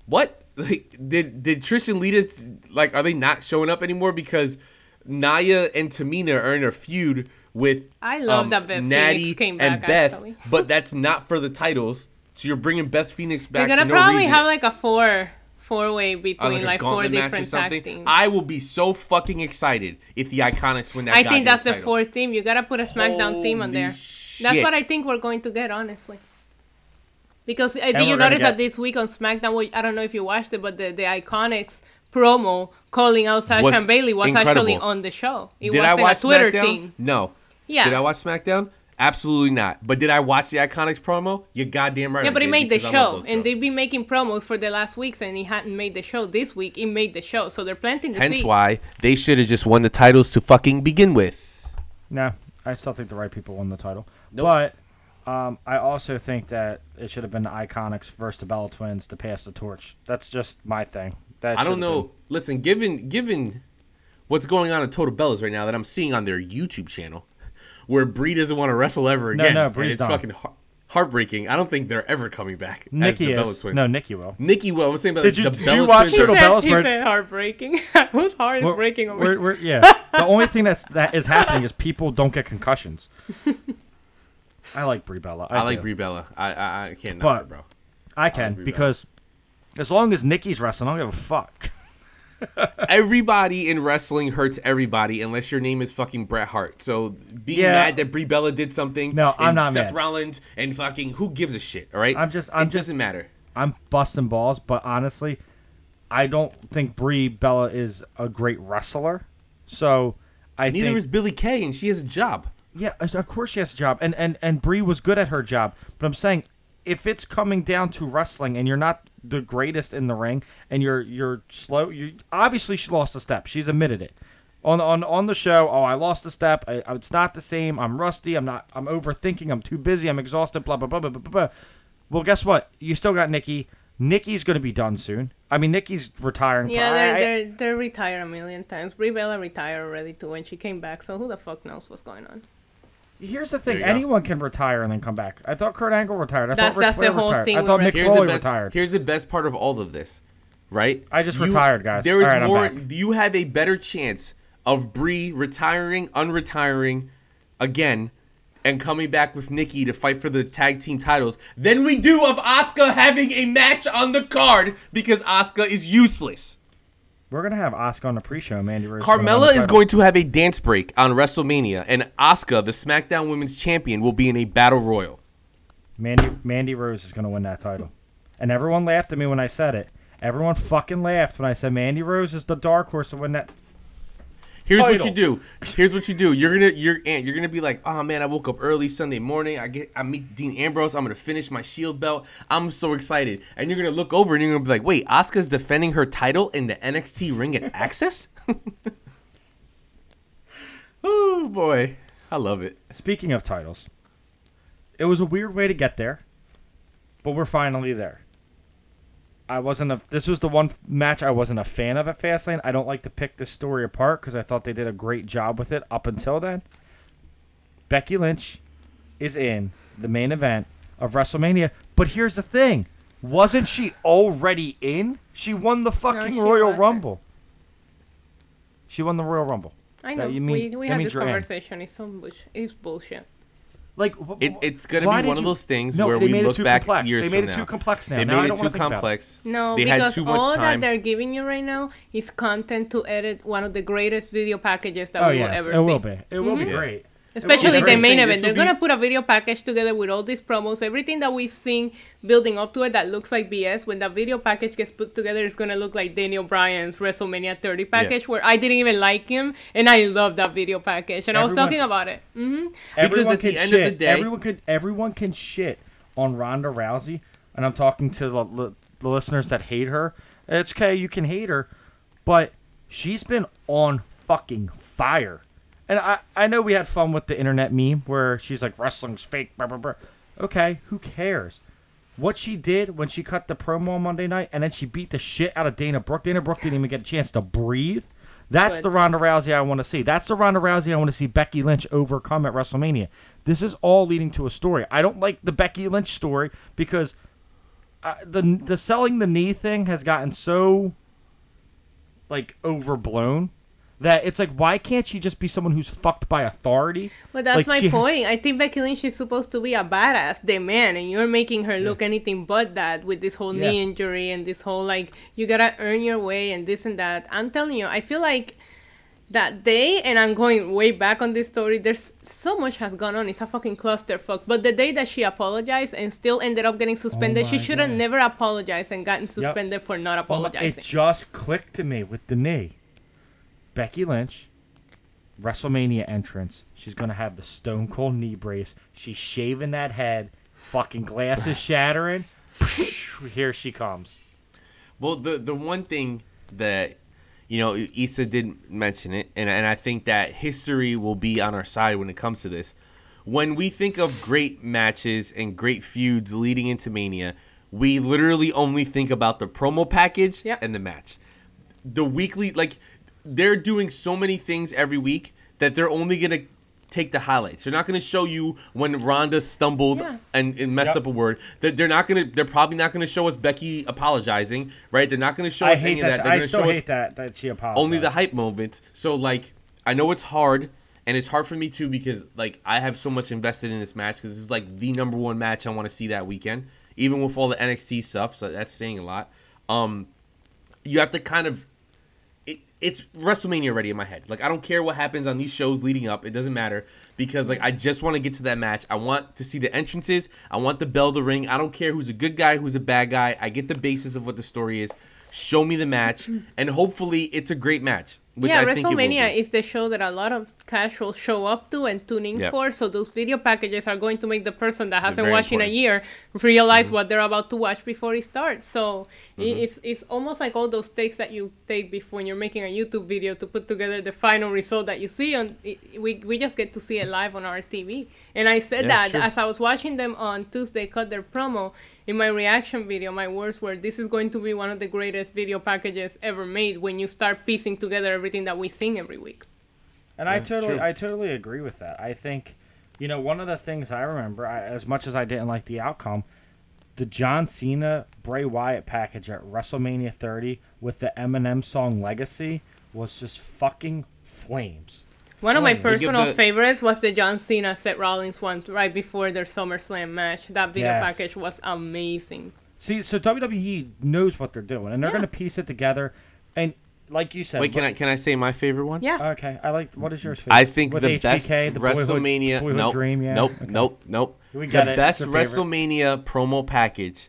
What like did did Trish and Lita like? Are they not showing up anymore because Nia and Tamina are in a feud with?
I love
um,
that Beth
Natty
Phoenix came
and
back,
Beth,
actually.
but that's not for the titles. So you're bringing Beth Phoenix back.
They're gonna
for no
probably
reason.
have like a four four way
Uh,
between
a
like, four
gauntlet match or
different
something.
tag teams.
I will be so fucking excited if the Iconics win that.
I think that's the
title.
fourth team. You gotta put a SmackDown team on
Holy
there. That's what I think we're going to get, honestly. Because uh, did you notice
get-
that this week on SmackDown? well, I don't know if you watched it, but the, the Iconics promo calling out Sasha
Was
and Bayley was
incredible.
actually on the show. It
Did I
wasn't
watch
a Twitter
SmackDown?
thing.
No.
Yeah.
Did I watch SmackDown? Absolutely not. But did I watch the Iconics promo? You goddamn right.
Yeah, but
he
made the
because I love
show, and they've been making promos for the last weeks, and he hadn't made the show. This week, he made the show, so they're planting the
Hence
seed.
why they should have just won the titles to fucking begin with.
No, I still think the right people won the title.
Nope.
But um, I also think that it should have been the Iconics versus the Bella Twins to pass the torch. That's just my thing. That
I don't know.
been-
Listen, given given what's going on at Total Bellas right now that I'm seeing on their YouTube channel, where Brie doesn't want to wrestle ever again,
no,
and
Brie's
it's
done.
fucking heart- heartbreaking. I don't think they're ever coming back. as
Nikki
the
is.
Bella Twins.
No, Nikki will.
Nikki will. I'm saying about
Did you-
the
did you
Bella
watch
He
Twins.
Said,
Bellas
he
were-
said heartbreaking. Whose heart is
We're-
breaking over?
we're- we're- yeah. the only thing that's that is happening is people don't get concussions. I like Brie Bella. I,
I like
do.
Brie Bella. I I, I can't knock
But
her, bro.
I can
Brie Bella.
because as long as Nikki's wrestling, I don't give a fuck.
Everybody in wrestling hurts everybody unless your name is fucking Bret Hart. So being
Yeah.
mad that Brie Bella did something,
No, I'm not
Seth
mad.
Rollins and fucking who gives a shit? All right,
I'm just- I'm
it
just-
doesn't matter.
I'm busting balls, but honestly, I don't think Brie Bella is a great wrestler. So I
Neither
think
is Billie Kay, and she has a job.
Yeah, of course she has a job, and and and Brie was good at her job. But I'm saying, if it's coming down to wrestling, and you're not the greatest in the ring, and you're you're slow, you obviously she lost a step. She's admitted it on on on the show. Oh, I lost a step. I, it's not the same. I'm rusty. I'm not. I'm overthinking. I'm too busy. I'm exhausted. Blah blah blah blah blah blah. blah. Well, guess what? You still got Nikki. Nikki's going to be done soon. I mean, Nikki's retiring.
Yeah, they're, they're, they're retired a million times. Brie Bella retired already too when she came back, so who the fuck knows what's going on?
Here's the thing:
There you go.
anyone can retire and then come back. I thought Kurt Angle retired. I
That's-
thought Ric
that's the whole
retired.
thing
I thought Mick
Here's the
Foley
best.
retired.
Here's the best part of all of this, right?
I just retired, guys.
There is
All right, I'm
more. You have a better chance of Brie retiring, unretiring, again, and coming back with Nikki to fight for the tag team titles than we do of Asuka having a match on the card because Asuka is useless.
We're gonna have Asuka on the pre-show. Mandy Rose.
Carmella is going to have a dance break on WrestleMania, and Asuka, the SmackDown Women's Champion, will be in a battle royal.
Mandy Mandy Rose is gonna win that title, and everyone laughed at me when I said it. Everyone fucking laughed when I said Mandy Rose is the dark horse to win that.
Here's what you do. Here's what you do. You're gonna you're Aunt, you're gonna be like, oh man, I woke up early Sunday morning. I get I meet Dean Ambrose. I'm gonna finish my Shield belt. I'm so excited. And you're gonna look over and you're gonna be like, wait, Asuka's defending her title in the NXT ring at Axxess. oh boy, I love it.
Speaking of titles, it was a weird way to get there, but we're finally there. I wasn't a. This was the one match I wasn't a fan of at Fastlane. I don't like to pick this story apart because I thought they did a great job with it up until then. Becky Lynch is in the main event of WrestleMania, but here's the thing: wasn't she already in? She won the fucking
she
Royal
wasn't.
Rumble. She won the Royal Rumble.
I
That
know.
you mean-
we we had this conversation. It's some bullshit. It's bullshit.
Like
It, it's gonna be
did
one of those things
No,
where we look back
complex.
years
They made
from
it
now.
too complex now.
They made
don't
it too
think about it.
complex.
No,
they
because
had too much
all
time.
that they're giving you right now is content to edit one of the greatest video packages that
Oh
we will
yes,
ever
it
see.
will be. It will be
mm-hmm.
great.
Especially the main event. They're
will
gonna put a video package together with all these promos, everything that we've seen building up to it that looks like BS. When that video package gets put together, it's gonna look like Daniel Bryan's WrestleMania 30 package, where I didn't even like him, and I love that video package, and I was talking about it. hmm
Everyone
at the
can
end of
shit.
the day-
everyone could. Everyone can shit on Ronda Rousey, and I'm talking to the, the, the listeners that hate her. It's okay, you can hate her, but she's been on fucking fire. And I, I know we had fun with the internet meme where she's like wrestling's fake. Blah, blah, blah. Okay, who cares? What she did when she cut the promo on Monday night and then she beat the shit out of Dana Brooke. Dana Brooke didn't even get a chance to breathe. That's
Good.
the Ronda Rousey I want to see. That's the Ronda Rousey I want to see Becky Lynch overcome at WrestleMania. This is all leading to a story. I don't like the Becky Lynch story because uh, the the selling the knee thing has gotten so like overblown that it's like why can't she just be someone who's fucked by authority?
But that's
Like,
my
she-
point. I think Becky Lynch is supposed to be a badass, the man, and you're making her look anything but that with this whole knee injury and this whole like you gotta earn your way and this and that. I'm telling you, I feel like that day, and I'm going way back on this story. There's so much has gone on. It's a fucking clusterfuck. But the day that she apologized and still ended up getting suspended, she
Oh my
should have never apologized and gotten suspended for not
Well,
apologizing.
it just clicked to me with the knee. Becky Lynch, WrestleMania entrance. She's gonna have the Stone Cold knee brace. She's shaving that head. Fucking glasses shattering. Here she comes.
Well, the the one thing that you know Issa didn't mention it, and and I think that history will be on our side when it comes to this. When we think of great matches and great feuds leading into Mania, we literally only think about the promo package
Yep.
and the match. The weekly, like they're doing so many things every week that they're only gonna take the highlights. They're not gonna show you when Ronda stumbled
Yeah.
and, and messed
Yep.
up a word. They're, they're not gonna. They're probably not gonna show us Becky apologizing, right? They're not gonna show
I
us any
hate
of that.
that.
They're
I still
show
hate that that she apologized.
only the hype moments. So like, I know it's hard, and it's hard for me too because like I have so much invested in this match because this is like the number one match I want to see that weekend, even with all the NXT stuff. So that's saying a lot. Um, you have to kind of. It, it's WrestleMania already in my head. Like I don't care what happens on these shows leading up. It doesn't matter because like I just want to get to that match. I want to see the entrances. I want the bell to ring. I don't care who's a good guy, who's a bad guy. I get the basis of what the story is. Show me the match, and hopefully it's a great match. Which
yeah,
I think it will
WrestleMania is the show that a lot of casuals show up to and tune in
Yep.
for. So those video packages are going to make the person that hasn't watched in a year realize
Mm-hmm.
what they're about to watch before it starts. So i- it's it's almost like all those takes that you take before when you're making a YouTube video to put together the final result that you see on. we we just get to see it live on our TV. And I said
Yeah,
that
sure.
as I was watching them on Tuesday cut their promo. In my reaction video, my words were, "This is going to be one of the greatest video packages ever made." When you start piecing together everything that we sing every week.
And I totally,
true.
I totally agree with that. I think, you know, one of the things I remember, I, as much as I didn't like the outcome, the John Cena Bray Wyatt package at WrestleMania 30 with the Eminem song Legacy was just fucking flames.
One of my personal
the-
favorites was the John Cena Seth Rollins one right before their SummerSlam match. That video
Yes.
package was amazing.
See, so WWE knows what they're doing, and they're
Yeah.
going to piece it together. And like you said,
Wait, can I can I say my favorite one?
Yeah.
Okay, I like. What is yours? Favorite?
I think
With
the
HBK,
best
the
WrestleMania.
Boyhood
nope,
Dream, yeah.
nope,
Okay.
nope, nope.
We
the
it.
best
It's your favorite.
WrestleMania promo package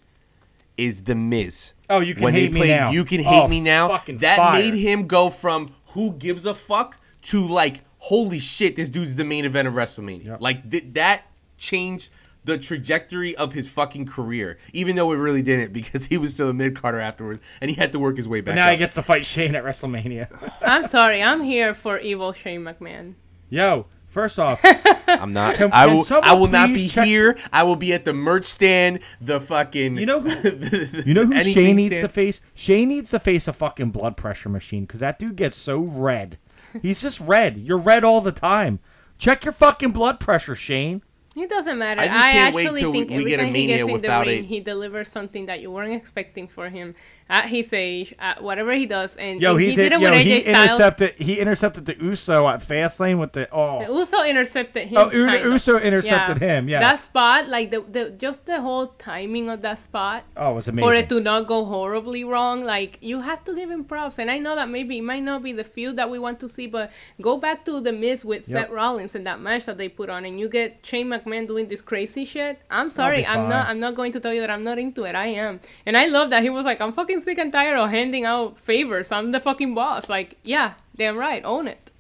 is the Miz.
Oh, you can
when
hate
they
me now.
You can hate
Oh,
me now. That
fire.
made him go from who gives a fuck to like holy shit, this dude's the main event of WrestleMania.
Yep.
Like th- that changed the trajectory of his fucking career. Even though it really didn't because he was still a mid carder afterwards and he had to work his way back.
But now
up.
he gets to fight Shane at WrestleMania.
I'm sorry, I'm here for evil Shane McMahon.
Yo, first off,
I'm not.
Can-
I will. I will not be
check-
here. I will be at the merch stand. The fucking.
You know who?
the-
You know who
anything
Shane needs
stand.
to face? Shane needs to face a fucking blood pressure machine because that dude gets so red. He's just red. You're red all the time. Check your fucking blood pressure, Shane.
It doesn't matter.
I
I,
just can't wait
actually
till we-
think
we
every
get a
time he
Mania
gets in the
without
ring,
a-
he delivers something that you weren't expecting for him at his age, at whatever he does. And,
Yo,
and
he,
he,
did.
did, it
yo,
with
he
AJ Styles.
intercepted. He intercepted the Uso at Fastlane with the oh.
Uso intercepted him.
Oh, U-
kind of.
Uso intercepted him, yeah.
that spot, like the, the just the whole timing of that spot.
Oh, it was amazing.
For it to not go horribly wrong, like you have to give him props. And I know that maybe it might not be the feud that we want to see, but go back to the Miz with
Yep.
Seth Rollins and that match that they put on, and you get Shane McMahon doing this crazy shit. I'm sorry, I'm not. I'm not going to tell you that I'm not into it. I am, and I love that he was like, I'm fucking sick and tired of handing out favors. I'm the fucking boss. Like, yeah, damn right, own it.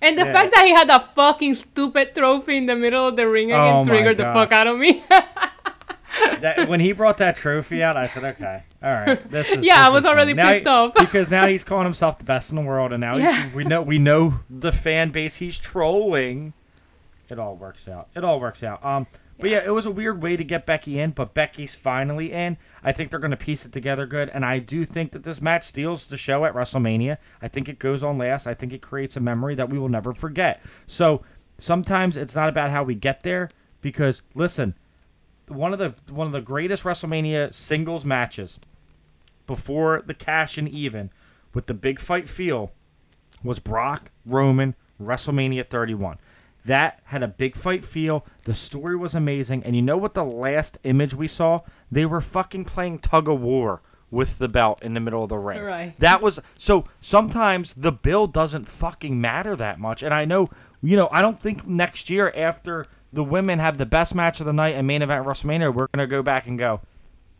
And the
Yeah.
fact that he had that fucking stupid trophy in the middle of the ring again
Oh
triggered the fuck out of me.
that, when he brought that trophy out, I said, "Okay, all right, this is."
Yeah,
this
I was already
fun." Now
pissed off.
because now he's calling himself the best in the world, and now
Yeah.
we know we know the fan base he's trolling. It all works out. It all works out. Um, but yeah, it was a weird way to get Becky in, but Becky's finally in. I think they're going to piece it together good, and I do think that this match steals the show at WrestleMania. I think it goes on last. I think it creates a memory that we will never forget. So sometimes it's not about how we get there, because listen, one of the one of the greatest WrestleMania singles matches before the cash and even with the big fight feel was Brock Roman WrestleMania 31. That had a big fight feel. The story was amazing. And you know what the last image we saw? They were fucking playing tug of war with the belt in the middle of the ring.
Right.
That was so sometimes the bill doesn't fucking matter that much. And I know, you know, I don't think next year after the women have the best match of the night and main event WrestleMania, we're going to go back and go,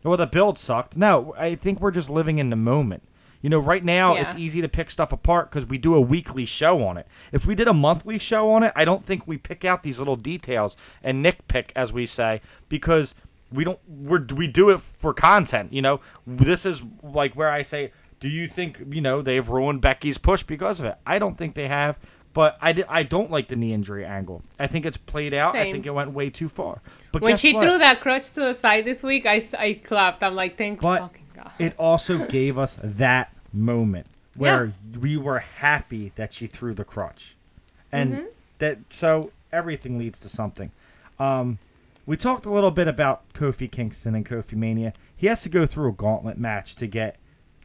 well, the build sucked. No, I think we're just living in the moment. You know, right now it's easy to pick stuff apart because we do a weekly show on it. If we did a monthly show on it, I don't think we pick out these little details and nitpick, as we say, because we don't. We're we do it for content. You know, this is like where I say, do you think you know they've ruined Becky's push because of it? I don't think they have. But I, I don't like the knee injury angle. I think it's played out. I think it went way too far. But
when she
what?
threw that crutch to the side this week, I, I clapped. I'm like, thank
But
fucking God.
it also gave us that moment where we were happy that she threw the crutch, and
Mm-hmm.
that so everything leads to something. Um, we talked a little bit about Kofi Kingston and Kofi Mania. He has to go through a gauntlet match to get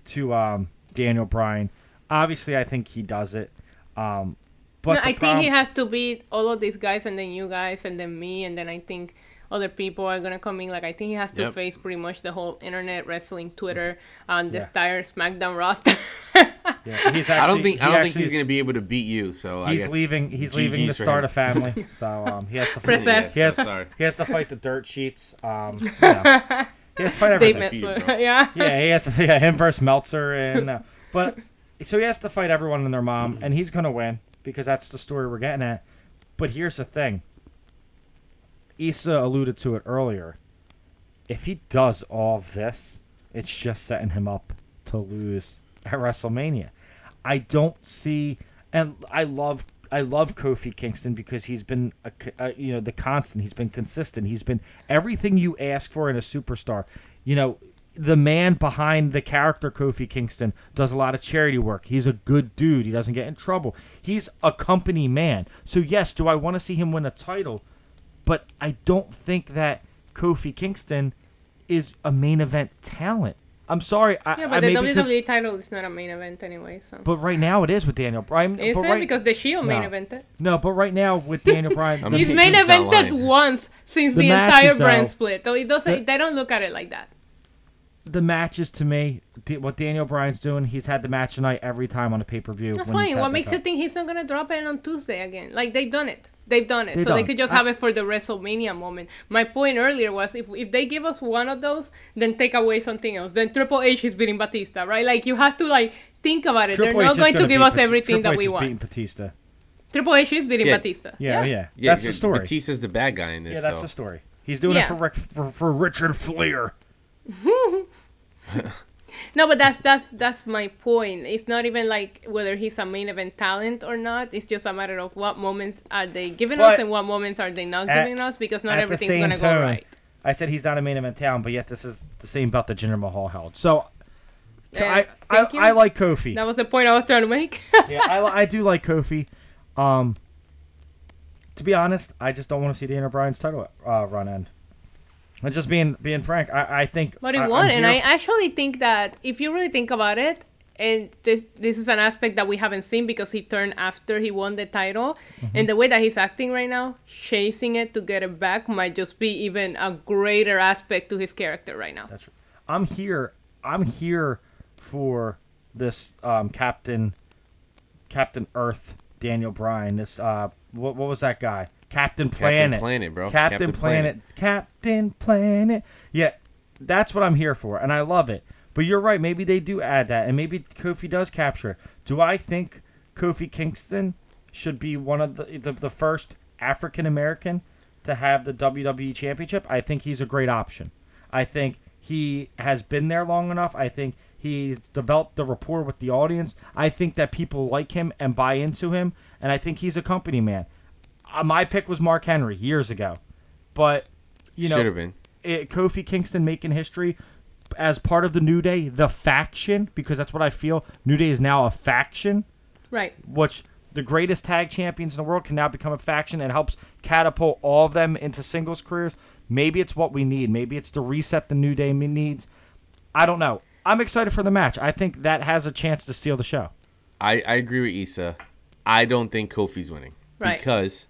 to um, Daniel Bryan. Obviously, I think he does it. Um, but
No, I think he has to beat all of these guys and then you guys and then me and then I think other people are gonna come in. Like I think he has to
Yep.
face pretty much the whole internet wrestling Twitter on this
Yeah.
entire SmackDown roster.
Yeah, he's
I don't think I don't think he's gonna be able to beat you. So I
He's
guess
leaving. He's leaving to start
him.
a family, so um, he has to.
Press
fight,
F.
He has,
Sorry.
he has to fight the dirt sheets. Um, you know. he has to fight
Dave
everything.
Meltzer. yeah.
yeah, he has to. Yeah, him versus Meltzer, and uh, but so he has to fight everyone and their mom, and he's gonna win because that's the story we're getting at. But here's the thing. Issa alluded to it earlier. If he does all this, it's just setting him up to lose at WrestleMania. I don't see, and I love I love Kofi Kingston because he's been a, a, uh, you know the constant. He's been consistent. He's been everything you ask for in a superstar. You know, the man behind the character Kofi Kingston does a lot of charity work. He's a good dude. He doesn't get in trouble. He's a company man. So yes, do I want to see him win a title? But I don't think that Kofi Kingston is a main event talent. I'm sorry. I,
yeah, but
I
the
maybe
WWE
'cause-
title is not a main event anyway. So
But right now it is with Daniel Bryan.
is
but
it
right-
because the Shield main
No.
evented?
No, but right now with Daniel Bryan,
He's
the-
main evented once since
The
the,
matches,
entire brand
though,
split. So it doesn't.
the-
they don't look at it like that.
the matches to me, what Daniel Bryan's doing, he's had the match tonight every time on a pay per view.
That's fine. What makes you think he's not gonna drop it on Tuesday again? Like they've done it. They've done it.
They
so they could just
I-
have it for the WrestleMania moment. My point earlier was if if they give us one of those, then take away something else. Then Triple H is beating Batista, right? Like you have to like think about it.
Triple
They're
H
not
is
going to
gonna
give
beat
us
Bat-
everything
Triple
that
H
we
is
want.
beating Batista.
Triple H is beating
Yeah.
Batista.
Yeah, yeah,
Yeah,
that's the
yeah,
story.
Batista's the bad guy in this.
yeah, that's
so.
the story. He's doing
Yeah.
it for, Rick, for for Richard Flair.
No, but that's that's that's my point. It's not even like whether he's a main event talent or not. It's just a matter of what moments are they giving us and what moments are they not
at-
giving us because not everything's gonna go right.
I said he's not a main event talent, but yet this is the same belt that Jinder Mahal held. So
Uh,
I, I. I like Kofi.
That was the point I was trying to make.
yeah, I, I do like Kofi. Um, to be honest, I just don't want to see Daniel Bryan's title uh, run end. And just being being frank, I, I think.
But it
I,
and I actually think that if you really think about it, and this this is an aspect that we haven't seen because he turned after he won the title,
Mm-hmm.
and the way that he's acting right now, chasing it to get it back might just be even a greater aspect to his character right now.
That's I'm here. I'm here for this um, Captain Captain Earth Daniel Bryan. This uh, what, what was that guy? Captain Planet.
Planet, bro.
Captain,
Captain
Planet. Captain Planet. Yeah, that's what I'm here for, and I love it. But you're right. Maybe they do add that, and maybe Kofi does capture. it. Do I think Kofi Kingston should be one of the the, the first African American to have the WWE Championship? I think he's a great option. I think he has been there long enough. I think he's developed the rapport with the audience. I think that people like him and buy into him, and I think he's a company man. Uh, my pick was Mark Henry years ago, but you know,
Should have been.
it, Kofi Kingston making history as part of the New Day, the faction, because that's what I feel. New Day is now a faction,
Right.
which the greatest tag champions in the world can now become a faction and helps catapult all of them into singles careers. Maybe it's what we need. Maybe it's the reset the New Day needs. I don't know. I'm excited for the match. I think that has a chance to steal the show.
I, I agree with Issa. I don't think Kofi's winning
Right.
because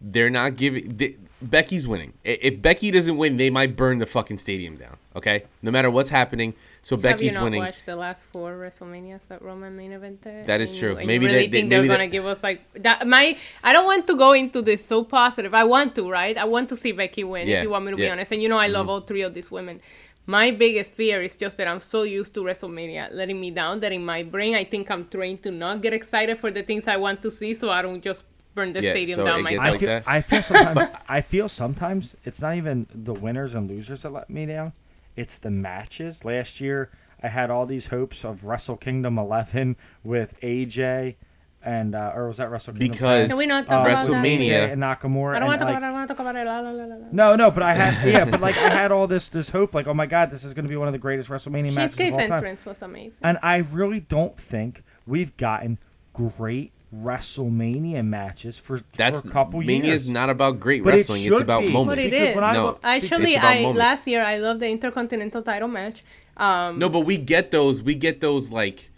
they're not giving. They, Becky's winning. If Becky doesn't win, they might burn the fucking stadium down. Okay, no matter what's happening. So
Have you
Becky's
not
winning.
watched the last four WrestleManias that Roman main evented?
That is true.
you-
Maybe
you really
they- they-
think they're
maybe
gonna
they-
give us like that. My I don't want to go into this so positive. I want to, right? I want to see Becky win.
Yeah,
If you want me to be honest, and you know I love
Mhm.
all three of these women. My biggest fear is just that I'm so used to WrestleMania letting me down that in my brain I think I'm trained to not get excited for the things I want to see, so I don't just burn the
Yeah,
stadium
so
down
it gets
myself.
I feel, I feel sometimes I feel sometimes it's not even the winners and losers that let me down. It's the matches. Last year I had all these hopes of Wrestle Kingdom 11 with AJ and uh, or was that Wrestle Kingdom?
Because
Can we not talk about that?
WrestleMania-
AJ and Nakamura.
I don't want to talk
like,
about it. I want to talk about it. La, la, la, la, la.
No, no, but I had yeah, but like I had all this this hope, like oh my god, this is going to be one of the greatest WrestleMania matches of all time.
entrance was amazing.
And I really don't think we've gotten great WrestleMania matches for,
That's
for a couple years.
Mania is not about great
But it
wrestling. It's about
be.
moments.
But it
Because
is.
I
No,
look-
Actually, I
moments.
last year I loved the Intercontinental title match. Um,
No, but we get those. We get those like,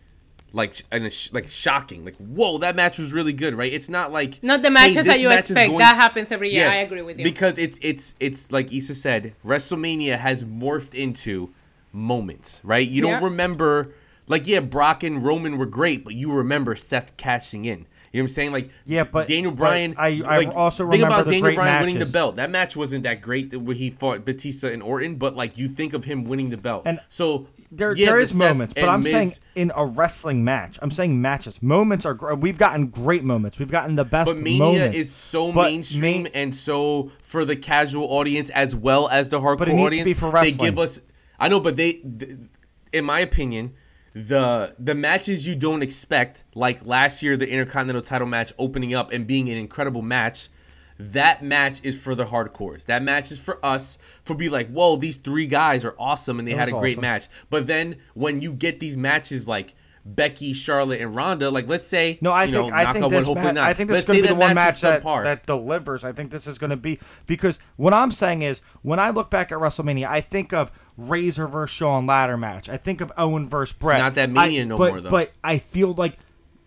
like, and sh- like shocking. Like, whoa, that match was really good, right? It's not like
Not the
hey,
matches that you
match
expect.
going-
That happens every year. I agree with you.
Because it's it's it's like Issa said, WrestleMania has morphed into moments, right? You don't
Yeah.
remember like yeah, Brock and Roman were great, but you remember Seth cashing in. You know what I'm saying? Like
Yeah, but-
Daniel
but
Bryan.
I- I
like,
also
think about Daniel Bryan winning the belt. That match wasn't that great that when he fought Batista and Orton, but like you think of him winning the belt.
And-
so
there
Yeah,
there
the
is
Seth
moments, but I'm
Miz-
saying in a wrestling match. I'm saying matches. Moments are we've gotten great moments. We've gotten the best
But Mania
moments.
is so
But
mainstream
ma-
and so for the casual audience as well as the hardcore
But it needs to
audience.
be for
They give us. I know, but they, th- in my opinion, the the matches you don't expect, like last year the Intercontinental Title match opening up and being an incredible match. That match is for the hardcores. That match is for us for be like, whoa, these three guys are awesome and they had a great
awesome.
match. But then when you get these matches like Becky, Charlotte, and Ronda, like let's say,
No, I
you
think
know,
I
knock
think
wood, hopefully
ma-
not.
I think this
Let's
is going to be the one
match
match that,
subpar.
that delivers. I think this is going to be because what I'm saying is when I look back at WrestleMania, I think of Razor versus Shawn ladder match. I think of Owen versus Brett.
not that Mania
I-
no
but,
more, though.
But I feel like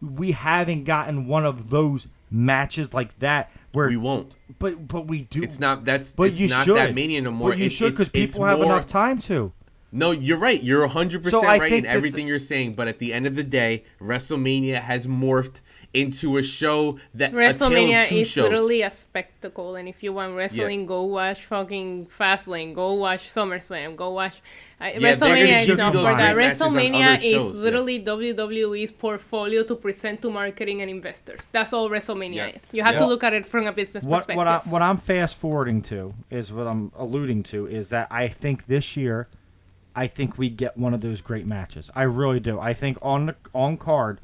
we haven't gotten one of those matches like that where
we won't.
But but we do.
It's not that's
But
it's
you
not
should.
that mania no more.
But you
It-
should
it's-
because
it's
people have
more-
enough time to.
No, you're right. You're 100%
So I
right in everything you're saying, but at the end of the day, WrestleMania has morphed into a show that a tale of
WrestleMania
two
is
shows.
literally a spectacle, and if you want wrestling, go watch fucking Fastlane, go watch SummerSlam, go watch. Uh,
they're
WrestleMania is
you
not for that.
great matches on
WrestleMania
other
is
shows, yeah.
literally WWE's portfolio to present to marketing and investors. That's all WrestleMania
Yeah.
is. You have
Yeah.
to look at it from a business
What
perspective.
what I what I'm fast forwarding to is what I'm alluding to is that I think this year, I think we get one of those great matches. I really do. I think on the on card,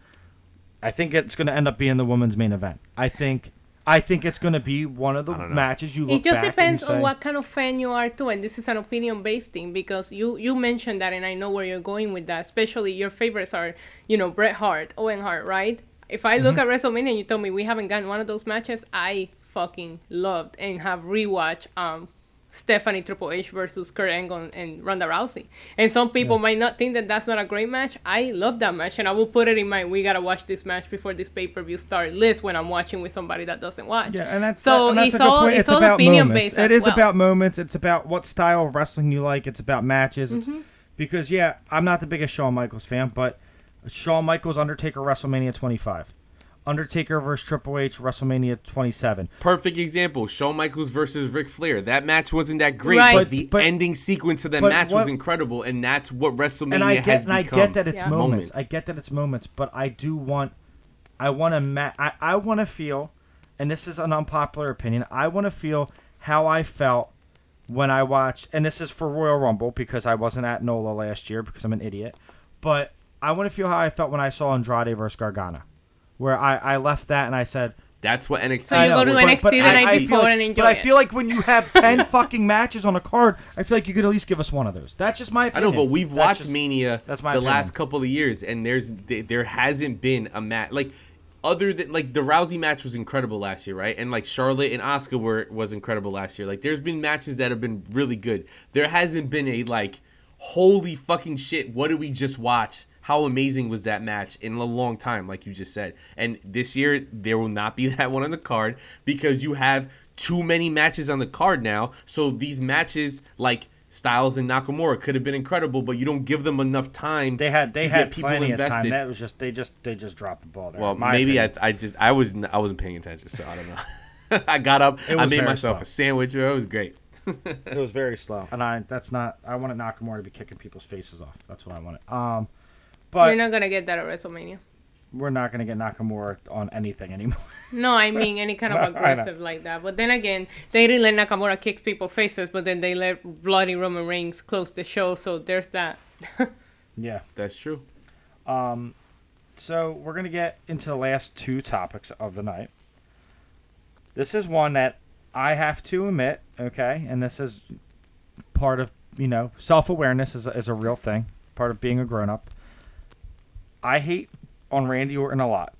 I think it's going to end up being the women's main event. I think I think it's going to be one of the matches you look
it just
back and
depends
you
on what kind of fan you are too and this is an opinion based thing because you you mentioned that and i know where you're going with that especially your favorites are you know bret hart owen hart right if i look
Mhm.
at wrestlemania and you tell me we haven't gotten one of those matches i fucking loved and have rewatched um Stephanie Triple H versus Kurt Angle and Ronda Rousey. And some people might not think that that's not a great match. I love that match, and I will put it in my "we gotta watch this match before this pay per view start" list when I'm watching with somebody that doesn't watch.
Yeah, and that's
so
and that's
it's all
point.
it's, all
about
opinion
moments.
based.
It is
well.
about moments. It's about what style of wrestling you like. It's about matches. It's,
Mhm.
Because yeah, I'm not the biggest Shawn Michaels fan, but Shawn Michaels Undertaker WrestleMania 25, Undertaker versus Triple H WrestleMania 27.
Perfect example: Shawn Michaels versus Ric Flair. That match wasn't that great,
Right.
but
But-
the
but-
ending sequence of that
but
match was incredible, and that's what WrestleMania
and I
has
get and I get that it's moments. I get that it's moments, but I do want I want to ma- I, I want to feel and this is an unpopular opinion. I want to feel how I felt when I watched and this is for Royal Rumble because I wasn't at NOLA last year because I'm an idiot. But I want to feel how I felt when I saw Andrade versus Gargano. Where I, I left that and I said
That's what NXT.
So you go to
but-
NXT
but
the
I-
night
I feel
before
like-
and enjoy
But I feel like when you have ten fucking matches on a card, I feel like you could at least give us one of those. That's just my opinion.
I know, but we've
That's
watched
just-
Mania
that's my
the
opinion.
last couple of years, and there's there hasn't been a match like other than like the Rousey match was incredible last year, right? And like Charlotte and Asuka were was incredible last year. Like there's been matches that have been really good. There hasn't been a like holy fucking shit. What did we just watch? How amazing was that match in a long time, like you just said. And this year there will not be that one on the card because you have too many matches on the card now. So these matches like Styles and Nakamura could have been incredible, but you don't give them enough time.
They had they
to
had
get people
plenty of time.
invested.
That was just they just they just dropped the ball there.
well, maybe I. I just I was I wasn't paying attention, so I don't know. I got up, I made myself
slow.
a sandwich. It was great.
it was very slow, and I that's not I wanted Nakamura to be kicking people's faces off. That's what I wanted. Um, but
You're not gonna get that at WrestleMania.
we're not gonna get Nakamura on anything anymore.
No, I mean any kind of aggressive like that. But then again, they didn't let Nakamura kick people's faces, but then they let bloody Roman Reigns close the show. So there's that.
yeah,
that's true.
Um, so we're gonna get into the last two topics of the night. This is one that I have to admit, okay, and this is part of you know self awareness is a, is a real thing, part of being a grown up. I hate on Randy Orton a lot.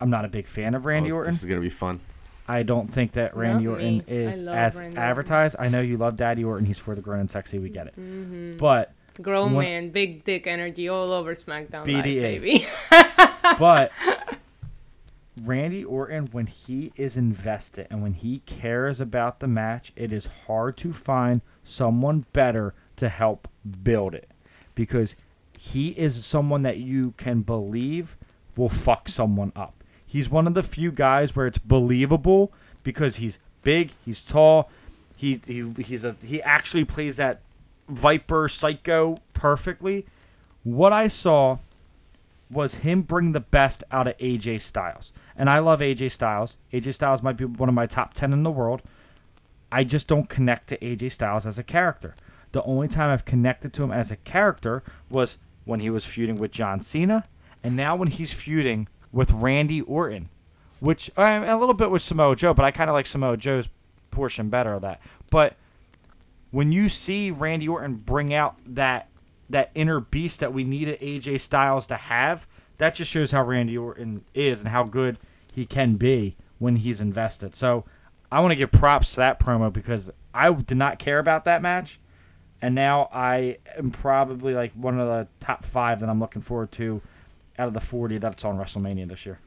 I'm not a big fan of Randy
Oh,
Orton.
This is gonna be fun.
I don't think that Randy
Not
Orton
me.
Is as
Randy Orton.
advertised. I know you love Daddy Orton. He's for the grown and sexy. We get it.
Mhm.
But
Grown
when-
man, big dick energy all over SmackDown Live, baby.
but Randy Orton, when he is invested and when he cares about the match, it is hard to find someone better to help build it because he is someone that you can believe will fuck someone up. He's one of the few guys where it's believable because he's big, he's tall, he, he he's a he actually plays that Viper psycho perfectly. What I saw was him bring the best out of AJ Styles. And I love AJ Styles. AJ Styles might be one of my top 10 in the world. I just don't connect to AJ Styles as a character. The only time I've connected to him as a character was when he was feuding with John Cena, and now when he's feuding with Randy Orton, which um, a little bit with Samoa Joe, but I kind of like Samoa Joe's portion better of that. But when you see Randy Orton bring out that that inner beast that we needed AJ Styles to have, that just shows how Randy Orton is and how good he can be when he's invested. So I want to give props to that promo because I did not care about that match, and now I am probably like one of the top five that I'm looking forward to out of the 40 that's on WrestleMania this year.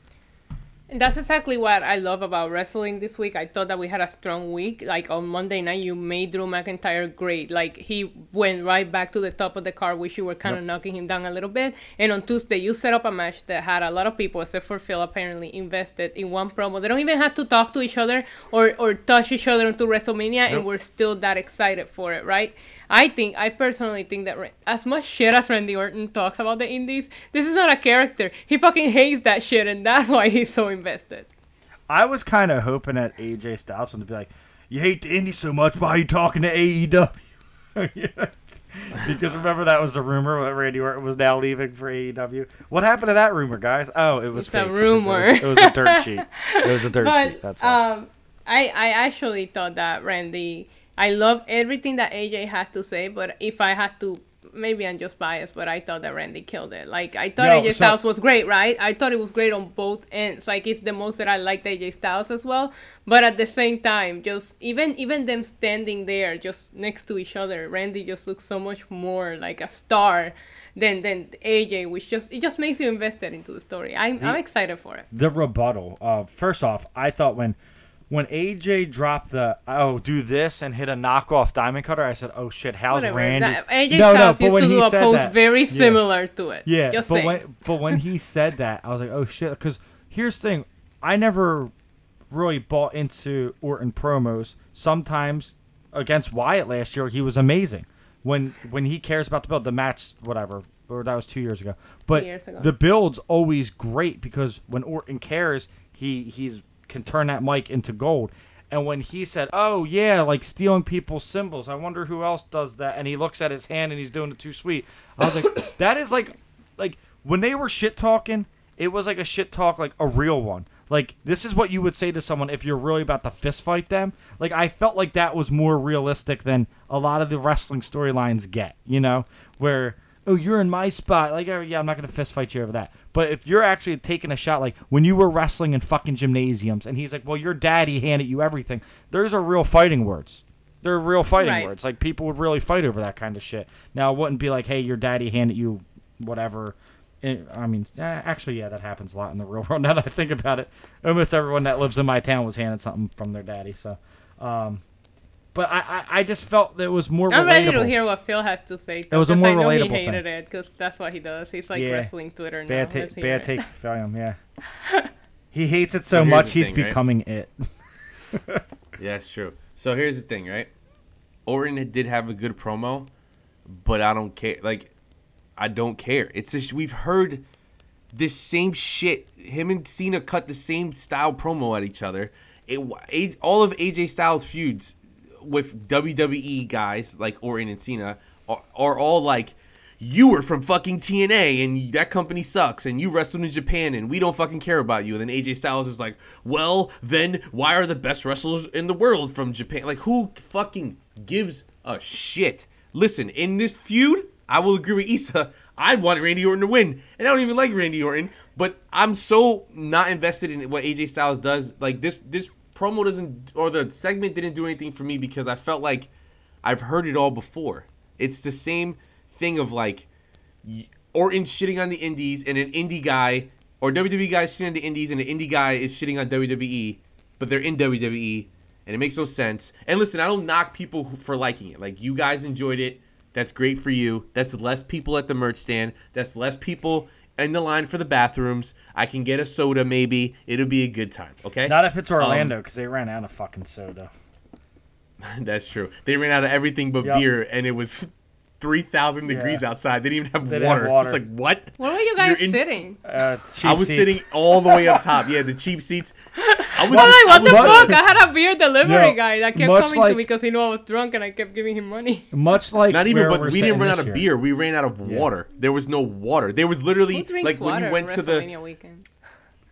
And that's exactly what I love about wrestling this week. I thought that we had a strong week. Like on Monday night, you made Drew McIntyre great. Like he went right back to the top of the card, which you were kind of knocking him down a little bit. And on Tuesday, you set up a match that had a lot of people, except for Phil, apparently invested in one promo. They don't even have to talk to each other or, or touch each other into WrestleMania, yep. and we're still that excited for it, right? I think, I personally think that as much shit as Randy Orton talks about the Indies, this is not a character. He fucking hates that shit, and that's why he's so invested.
I was kind of hoping that AJ Styles would be like, "You hate the Indies so much, why are you talking to AEW?" because remember that was the rumor that Randy Orton was now leaving for AEW. What happened to that rumor, guys? Oh, it was
it's a rumor.
It was, it was, a dirt sheet. It was a dirt
but,
sheet. That's
um, I I actually thought that Randy I love everything that AJ had to say, but if I had to, maybe I'm just biased, but I thought that Randy killed it. Like I thought no, AJ so, Styles was great, right? I thought it was great on both ends. Like it's the most that I liked AJ Styles as well, but at the same time, just even even them standing there, just next to each other, Randy just looks so much more like a star than than AJ, which just it just makes you invested into the story. I'm the, I'm excited for it.
The rebuttal. Uh, first off, I thought when when AJ dropped the oh do this and hit a knockoff diamond cutter, I said oh shit, how's
Whatever.
Randy?
That, AJ no, Styles no, used to do a pose that, very similar
yeah.
to it.
Yeah,
Just
but
saying.
when but when he said that, I was like oh shit, because here's the thing, I never really bought into Orton promos. Sometimes against Wyatt last year, he was amazing. When when he cares about the build, the match, whatever, or that was two years ago. But
ago.
the build's always great because when Orton cares, he he's can turn that mic into gold. And when he said, "Oh yeah, like stealing people's symbols," I wonder who else does that. And he looks at his hand and he's doing it too sweet. I was like, "That is like, like when they were shit talking, it was like a shit talk, like a real one. Like this is what you would say to someone if you're really about to fist fight them. Like I felt like that was more realistic than a lot of the wrestling storylines get. You know, where oh, you're in my spot. Like, oh, yeah, I'm not going to fist fight you over that. But if you're actually taking a shot, like when you were wrestling in fucking gymnasiums, and he's like, well, your daddy handed you everything, those are real fighting words. They're real fighting right. words. Like, people would really fight over that kind of shit. Now, it wouldn't be like, hey, your daddy handed you whatever. I mean, actually, yeah, that happens a lot in the real world. Now that I think about it, almost everyone that lives in my town was handed something from their daddy. So, um, but I, I, I just felt that it was more.
I'm
relatable.
ready to hear what Phil has to say.
It was a more I know relatable
He hated
thing.
it because that's what he does. He's like
yeah.
wrestling Twitter now.
bad
now.
Ta- bad take film, yeah. he hates it so, so much he's thing, becoming right?
it. yeah, it's true. So here's the thing, right? Orton did have a good promo, but I don't care. Like, I don't care. It's just we've heard this same shit. Him and Cena cut the same style promo at each other. It, all of AJ Styles feuds with WWE guys like Orton and Cena are, are all like, you were from fucking TNA and that company sucks and you wrestled in Japan and we don't fucking care about you. And then AJ Styles is like, well, then why are the best wrestlers in the world from Japan? Like, who fucking gives a shit? Listen, in this feud, I will agree with Issa. I want Randy Orton to win, and I don't even like Randy Orton, but I'm so not invested in what AJ Styles does. Like this, this promo doesn't or the segment didn't do anything for me because I felt like I've heard it all before. It's the same thing of like Orton shitting on the indies and an indie guy or WWE guy shitting on the indies and an indie guy is shitting on WWE, but they're in WWE and it makes no sense. And listen, I don't knock people for liking it. Like you guys enjoyed it. That's great for you. That's less people at the merch stand. That's less people in the line for the bathrooms. I can get a soda, maybe. It'll be a good time. Okay.
Not if it's Orlando, because um, they ran out of fucking soda.
that's true. They ran out of everything but yep. beer, and it was three thousand
Yeah.
degrees outside. They didn't even have
They didn't
water.
have water.
It's like what?
Where were you guys
in-
sitting?
Uh, cheap
I was
seats.
sitting all the way up top. Yeah, the cheap seats. I was
Well,
just-
like, what
I
the
was-
fuck? I had a beer delivery
Yo,
guy that kept coming
like-
to me because he knew I was drunk and I kept giving him money.
Much like
Not even, but
we're
didn't run out of
year.
beer. We ran out of water. There was no water. There was literally like when you went to the
weekend?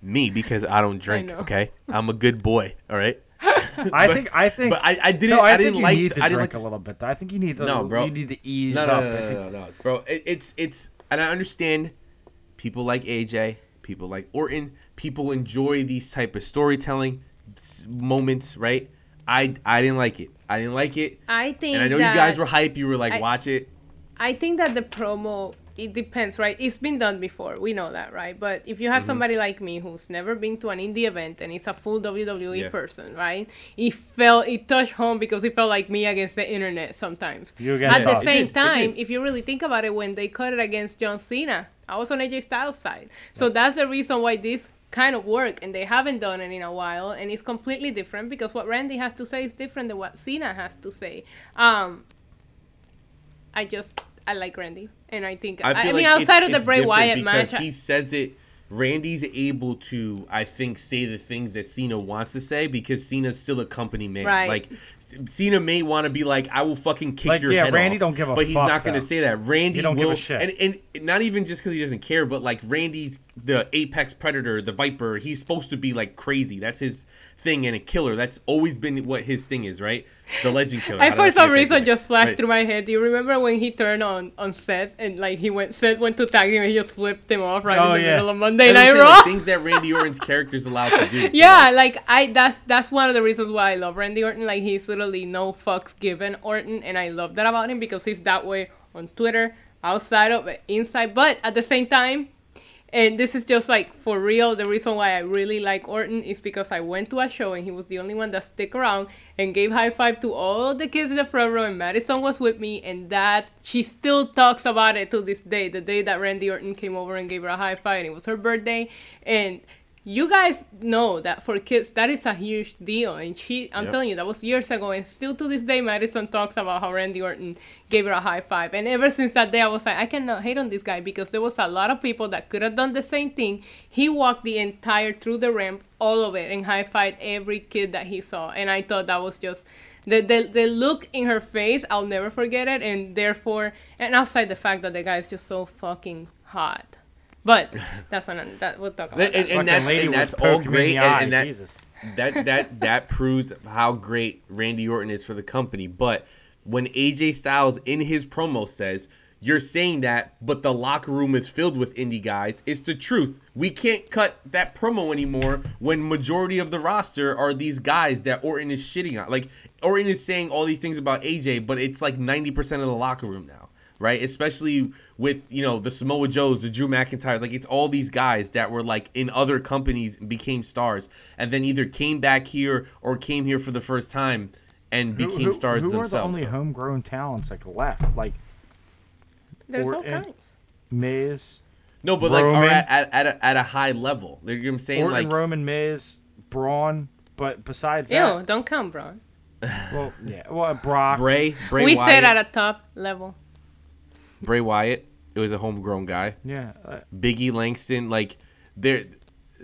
me because I don't drink.
know.
okay, I'm a good boy. All right.
I
But-
think I think.
but I, I didn't.
No, I,
I, didn't
think you
like.
need to
I didn't
drink
like
a little bit. I think you need to.
No, bro.
You need to ease
no, no,
up.
no,
I
no,
think-
no, no, bro. It, it's it's, and I understand people like AJ, people like Orton, people enjoy these type of storytelling moments, right? I I didn't like it. I didn't like it.
I think
And I know
that
you guys were hype. You were like,
I-
watch it.
I think that the promo it depends, right? It's been done before. We know that, right? But if you have
Mhm.
somebody like me who's never been to an indie event and is a full WWE
Yeah.
person, right? It felt it touched home because it felt like me against the internet sometimes.
You against
At the
us.
same
It did, it
time, if you really think about it, when they cut it against John Cena, I was on AJ Styles' side. So that's the reason why this kind of work and they haven't done it in a while and it's completely different because what Randy has to say is different than what Cena has to say. Um I just I like Randy and I think I,
feel
mean
like
outside of the Bray Wyatt match
he says it. Randy's able to, I think, say the things that Cena wants to say because Cena's still a company man.
Right.
Like Cena may want to be like, "I will fucking kick
Like,
your
yeah,
head
Randy
off,"
don't give a
but he's
fuck,
not going to say that. Randy
don't give
will,
a shit.
and and not even just because he doesn't care, but like Randy's the apex predator, the viper. He's supposed to be like crazy. That's his thing, and a killer. That's always been what his thing is, right? The legend killer.
I
How did
for some reason
guy?
just flashed
Right.
through my head. Do you remember when he turned on on Seth and like he went Seth went to tag him and he just flipped him off right
Oh,
in the
yeah.
middle of Monday
That's
Night
I'm
Raw?
like, things that Randy Orton's character's allowed to do. So,
yeah, like I that's that's one of the reasons why I love Randy Orton. Like he's literally no fucks given Orton, and I love that about him because he's that way on Twitter, outside of it, inside. But at the same time, and this is just like for real. The reason why I really like Orton is because I went to a show and he was the only one that stick around and gave high five to all the kids in the front row. And Madison was with me, and that she still talks about it to this day. The day that Randy Orton came over and gave her a high five, and it was her birthday, and you guys know that for kids that is a huge deal. And she i'm
Yep.
telling you that was years ago. And still to this day madison talks about how randy orton gave her a high five. And ever since that day i was like i cannot hate on this guy because there was a lot of people that could have done the same thing. He walked the entire through the ramp all of it and high fived every kid that he saw. And i thought that was just the, the the look in her face i'll never forget it. And therefore and outside the fact that the guy is just so fucking hot but that's an that we'll talk about
and, and,
that.
and that's,
lady
and that's all
poking me in
great, and, and that,
Jesus.
that that that proves how great Randy Orton is for the company. But when AJ Styles in his promo says, "You're saying that, but the locker room is filled with indie guys," it's the truth. We can't cut that promo anymore when majority of the roster are these guys that Orton is shitting on. Like Orton is saying all these things about AJ, but it's like ninety percent of the locker room now right? Especially with you know the Samoa Joes, the Drew McIntyre, like it's all these guys that were like in other companies and became stars, and then either came back here or came here for the first time and
Who-
became
who,
stars
who
themselves.
are the only homegrown talents like left? Like
there's all kinds
Miz,
no, but like are at, at, at, a, at a high level. You know what I'm saying?
Orton,
like
Roman, Miz, Braun. But besides
Ew,
that,
don't count braun
well, yeah, well, Brock.
Bray, Bray
we
Wyatt,
said at a top level
Bray Wyatt. It was a homegrown guy.
Yeah, uh,
Biggie Langston, like they're,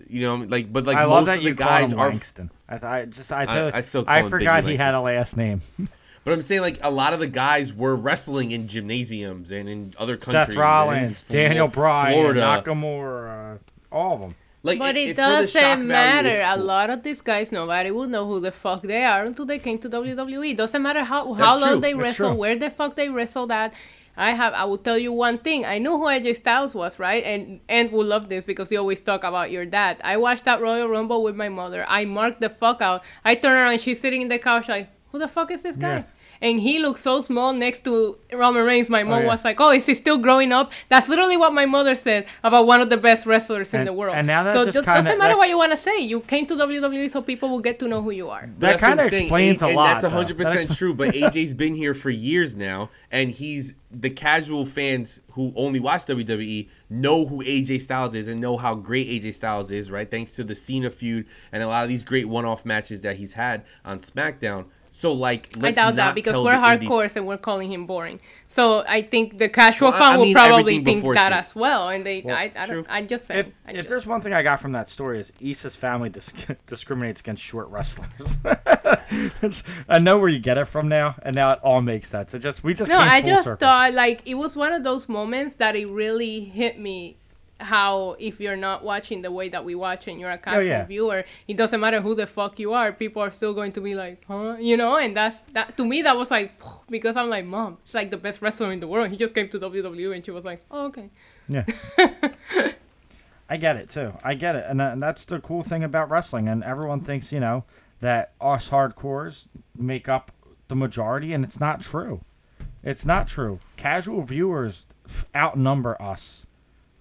you know, like but like
I
most
love that
of the
you
guys are
Langston. I, th- I just I,
I-
tell-
I still call
I
him
forgot
Biggie
he had a last name.
But I'm saying like a lot of the guys were wrestling in gymnasiums and in other countries.
Seth
and in
Rollins,
Flo-
Daniel Bryan,
Florida.
Nakamura, all of them.
Like,
but it,
for the shock
doesn't
value,
matter. A lot of these guys, nobody will know who the fuck they are until they came to WWE. Doesn't matter how how long they
That's
wrestle,
true.
where the fuck they wrestled at. I have. I will tell you one thing. I knew who AJ Styles was, right? And and will love this because you always talk about your dad. I watched that Royal Rumble with my mother. I marked the fuck out. I turn around, she's sitting in the couch like, who the fuck is this guy?
Yeah.
And he looks so small next to Roman Reigns. My mom oh,
yeah.
was like, "Oh, is he still growing up?" That's literally what my mother said about one of the best wrestlers in the world.
and now that
so
just
it
kinda-
doesn't matter
that-
what you want to say. You came to WWE so people will get to know who you are.
That kinda
I'm
explains
A-
a lot,
That's
100
percent true. But AJ's been here for years now, and he's the casual fans who only watch WWE know who AJ Styles is and know how great AJ Styles is, right? Thanks to the Cena feud and a lot of these great one-off matches that he's had on SmackDown. So like,
I
let's
doubt that because we're
the indies-
hardcore and we're calling him boring. So I think the casual
Well,
fan
I
will probably think that
she-
as well. And they,
Well,
I, I, don't, I just saying.
If,
I
if there's one thing I got from that story is Issa's family dis- discriminates against short wrestlers. I know where you get it from now, and now it all makes sense. It just we just
no,
came
I
full
just
circle.
thought like it was one of those moments that it really hit me. How if you're not watching the way that we watch and you're a casual
Oh, yeah.
viewer, it doesn't matter who the fuck you are, people are still going to be like, huh, you know, and that's that to me that was like because I'm like, mom, it's like the best wrestler in the world. He just came to WWE and she was like, oh okay.
Yeah. I get it too. I get it, and, that, and that's the cool thing about wrestling. And everyone thinks you know that us hardcores make up the majority, and it's not true. It's not true. Casual viewers f- outnumber us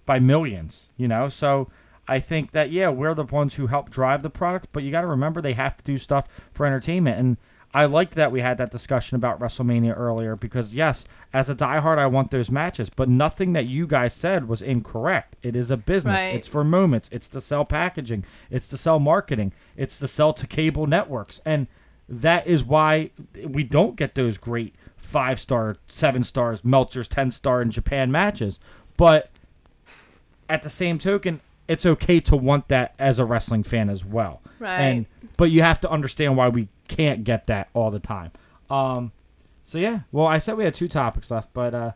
by millions. You know, so I think that yeah, we're the ones who help drive the product, but you got to remember they have to do stuff for entertainment. And I liked that we had that discussion about WrestleMania earlier because yes, as a diehard, I want those matches, but nothing that you guys said was incorrect. It is a business.
Right.
It's for moments. It's to sell packaging. It's to sell marketing. It's to sell to cable networks, and that is why we don't get those great five star, seven stars, Meltzer's ten star in Japan matches. But at the same token, it's okay to want that as a wrestling fan as well.
Right.
And but you have to understand why we can't get that all the time. Um so yeah, well I said we had two topics left, but uh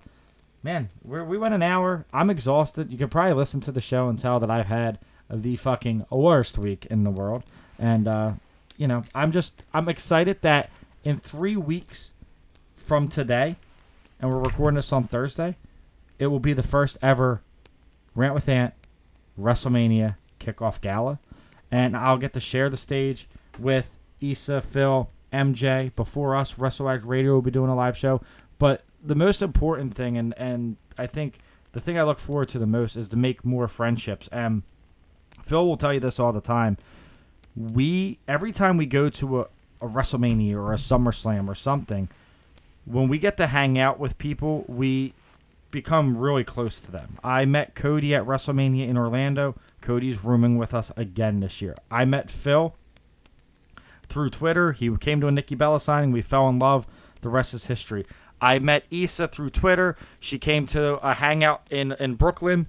man, we we went an hour. I'm exhausted. You can probably listen to the show and tell that I've had the fucking worst week in the world. And uh you know, I'm just I'm excited that in 3 weeks from today and we're recording this on Thursday, it will be the first ever Rant with Ant WrestleMania kickoff gala, and I'll get to share the stage with Issa, Phil, MJ. Before us, Wrestle Addict Radio will be doing a live show. But the most important thing, and and I think the thing I look forward to the most is to make more friendships. And Phil will tell you this all the time. We every time we go to a, a WrestleMania or a SummerSlam or something, when we get to hang out with people, we become really close to them. I met Cody at WrestleMania in Orlando. Cody's rooming with us again this year. I met Phil through Twitter. He came to a Nikki Bella signing. We fell in love. The rest is history. I met Issa through Twitter. She came to a hangout in, in Brooklyn.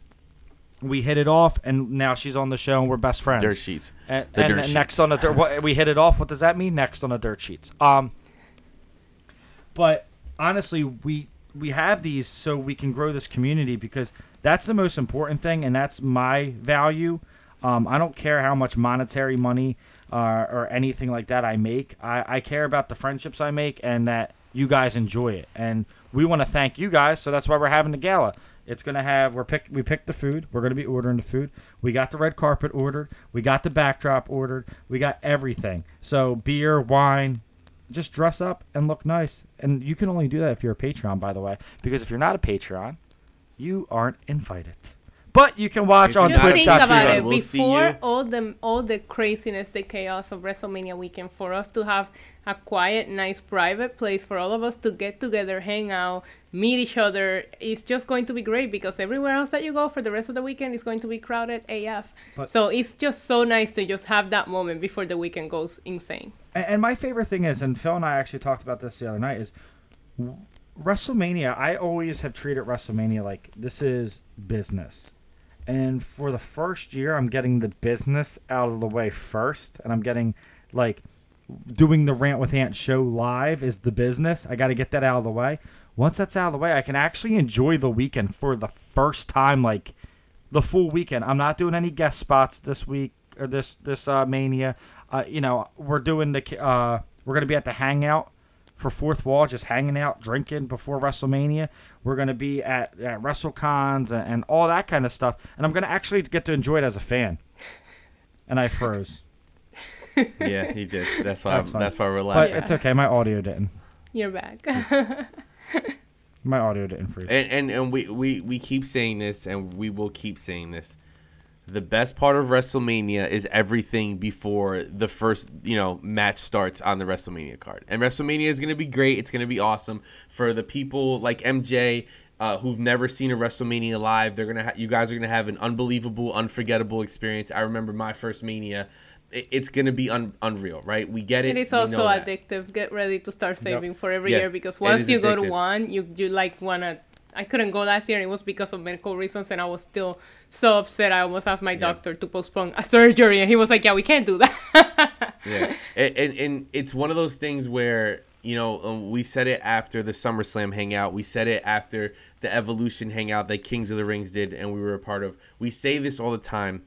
We hit it off, and now she's on the show, and we're best friends.
Dirt sheets.
And,
The
and
dirt
next
sheets.
on the dirt, what, we hit it off. What does that mean? Next on the dirt sheets. Um, but honestly, we we have these so we can grow this community because that's the most important thing, and that's my value. Um, I don't care how much monetary money uh, or anything like that I make. I, I care about the friendships I make and that you guys enjoy it. And we want to thank you guys, so that's why we're having the gala. It's gonna have we're pick we picked the food. We're gonna be ordering the food. We got the red carpet ordered. We got the backdrop ordered. We got everything. So beer, wine, just dress up and look nice. And you can only do that if you're a Patreon, by the way. Because if you're not a Patreon, you aren't invited. But you can watch on
Just think about
Twitch.tv.
it. Before all the all the craziness, the chaos of WrestleMania weekend, for us to have a quiet, nice, private place for all of us to get together, hang out, meet each other, it's just going to be great because everywhere else that you go for the rest of the weekend is going to be crowded AF.
But-
so it's just so nice to just have that moment before the weekend goes insane.
And, and my favorite thing is, and Phil and I actually talked about this the other night, is WrestleMania. I always have treated WrestleMania like this is business. And for the first year, I'm getting the business out of the way first, and I'm getting like doing the rant with Ant show live is the business. I got to get that out of the way. Once that's out of the way, I can actually enjoy the weekend for the first time, like the full weekend. I'm not doing any guest spots this week or this this uh, mania. Uh, you know, we're doing the uh, we're gonna be at the hangout for fourth wall, just hanging out, drinking before WrestleMania. We're gonna be at, at WrestleCons and, and all that kind of stuff, and I'm gonna actually get to enjoy it as a fan. And I froze.
yeah, he did. That's why.
fine.
that's why we're
But it's okay. My audio didn't.
You're back.
My audio didn't freeze.
And and, and we, we, we keep saying this and we will keep saying this. The best part of WrestleMania is everything before the first, you know, match starts on the WrestleMania card. And WrestleMania is going to be great. It's going to be awesome for the people like MJ uh, who've never seen a WrestleMania live. They're to ha- you guys are going to have an unbelievable, unforgettable experience. I remember my first Mania it- it's gonna be un- unreal, right? We get it.
And It is also
that.
addictive. Get ready to start saving for every
Yeah,
year because once you go to one, you you like wanna. I couldn't go last year. and It was because of medical reasons, and I was still so upset. I almost asked my doctor to postpone a surgery, and he was like, "Yeah, we can't do that."
yeah, and, and and it's one of those things where you know um, we said it after the SummerSlam hangout. We said it after the Evolution hangout that Kings of the Rings did, and we were a part of. We say this all the time.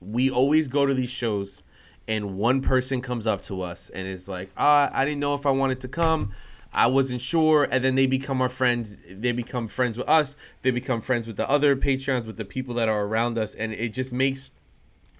We always go to these shows, and one person comes up to us and is like, "Ah, I didn't know if I wanted to come." I wasn't sure, and then they become our friends. They become friends with us. They become friends with the other Patreons, with the people that are around us, and it just makes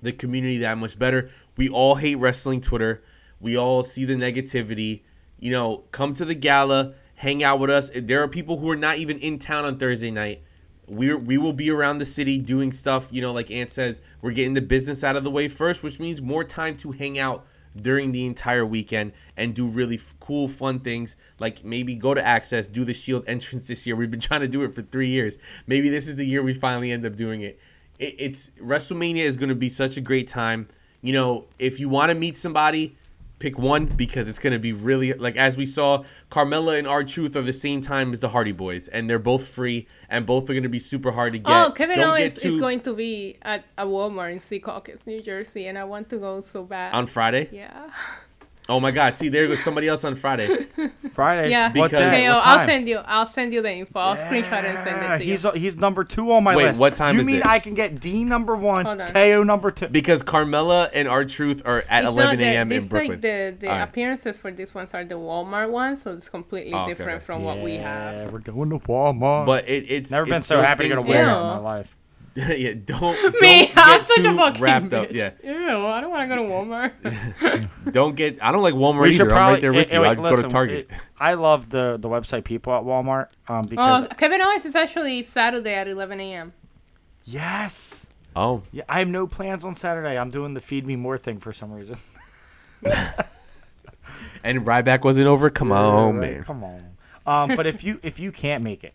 the community that much better. We all hate wrestling Twitter. We all see the negativity. You know, come to the gala, hang out with us. There are people who are not even in town on Thursday night. We we will be around the city doing stuff. You know, like Ant says, we're getting the business out of the way first, which means more time to hang out during the entire weekend and do really f- cool, fun things. Like maybe go to Axxess, do the Shield entrance this year. We've been trying to do it for three years. Maybe this is the year we finally end up doing it. it it's WrestleMania is going to be such a great time. You know, if you want to meet somebody, pick one because it's going to be really like as we saw Carmella and R Truth are the same time as the Hardy Boys and they're both free and both are going to be super hard to get.
oh, Kevin
Don't
Owens
get
is going to be at a Walmart in sea Secaucus, New Jersey, and I want to go so bad.
on Friday.
Yeah.
Oh my God! See, there goes somebody else on Friday.
Friday.
Yeah.
Because day?
Okay,
What
I'll send you. I'll send you the info. I'll screenshot and send it to
he's
you.
he's number two on my
Wait,
list.
what time
you
is
mean
it?
I can get D number one,
on.
KO number two?
Because Carmella and R Truth are at
It's
11 a.m. in
this,
Brooklyn.
Like the the
All right.
appearances for these ones are the Walmart ones, so it's completely
Oh, okay,
different
okay.
from what we
Yeah,
have.
we're going to Walmart.
But it, it's
never been so happy to go to Walmart in my life.
yeah, don't
Me,
don't
I'm
get
such a fucking
wrapped
bitch.
up. Yeah,
Ew, I don't want to go to Walmart.
don't get. I don't like Walmart
We
either.
should
I'm right there with
eh,
you. I'd go to Target.
it- I love the the website people at Walmart um, because
oh, Kevin Owens is actually Saturday at 11 a.m.
yes,
oh,
yeah, I have no plans on Saturday. I'm doing the feed me more thing for some reason.
and Ryback wasn't over. Come on, man.
Come on. Um, but if you if you can't make it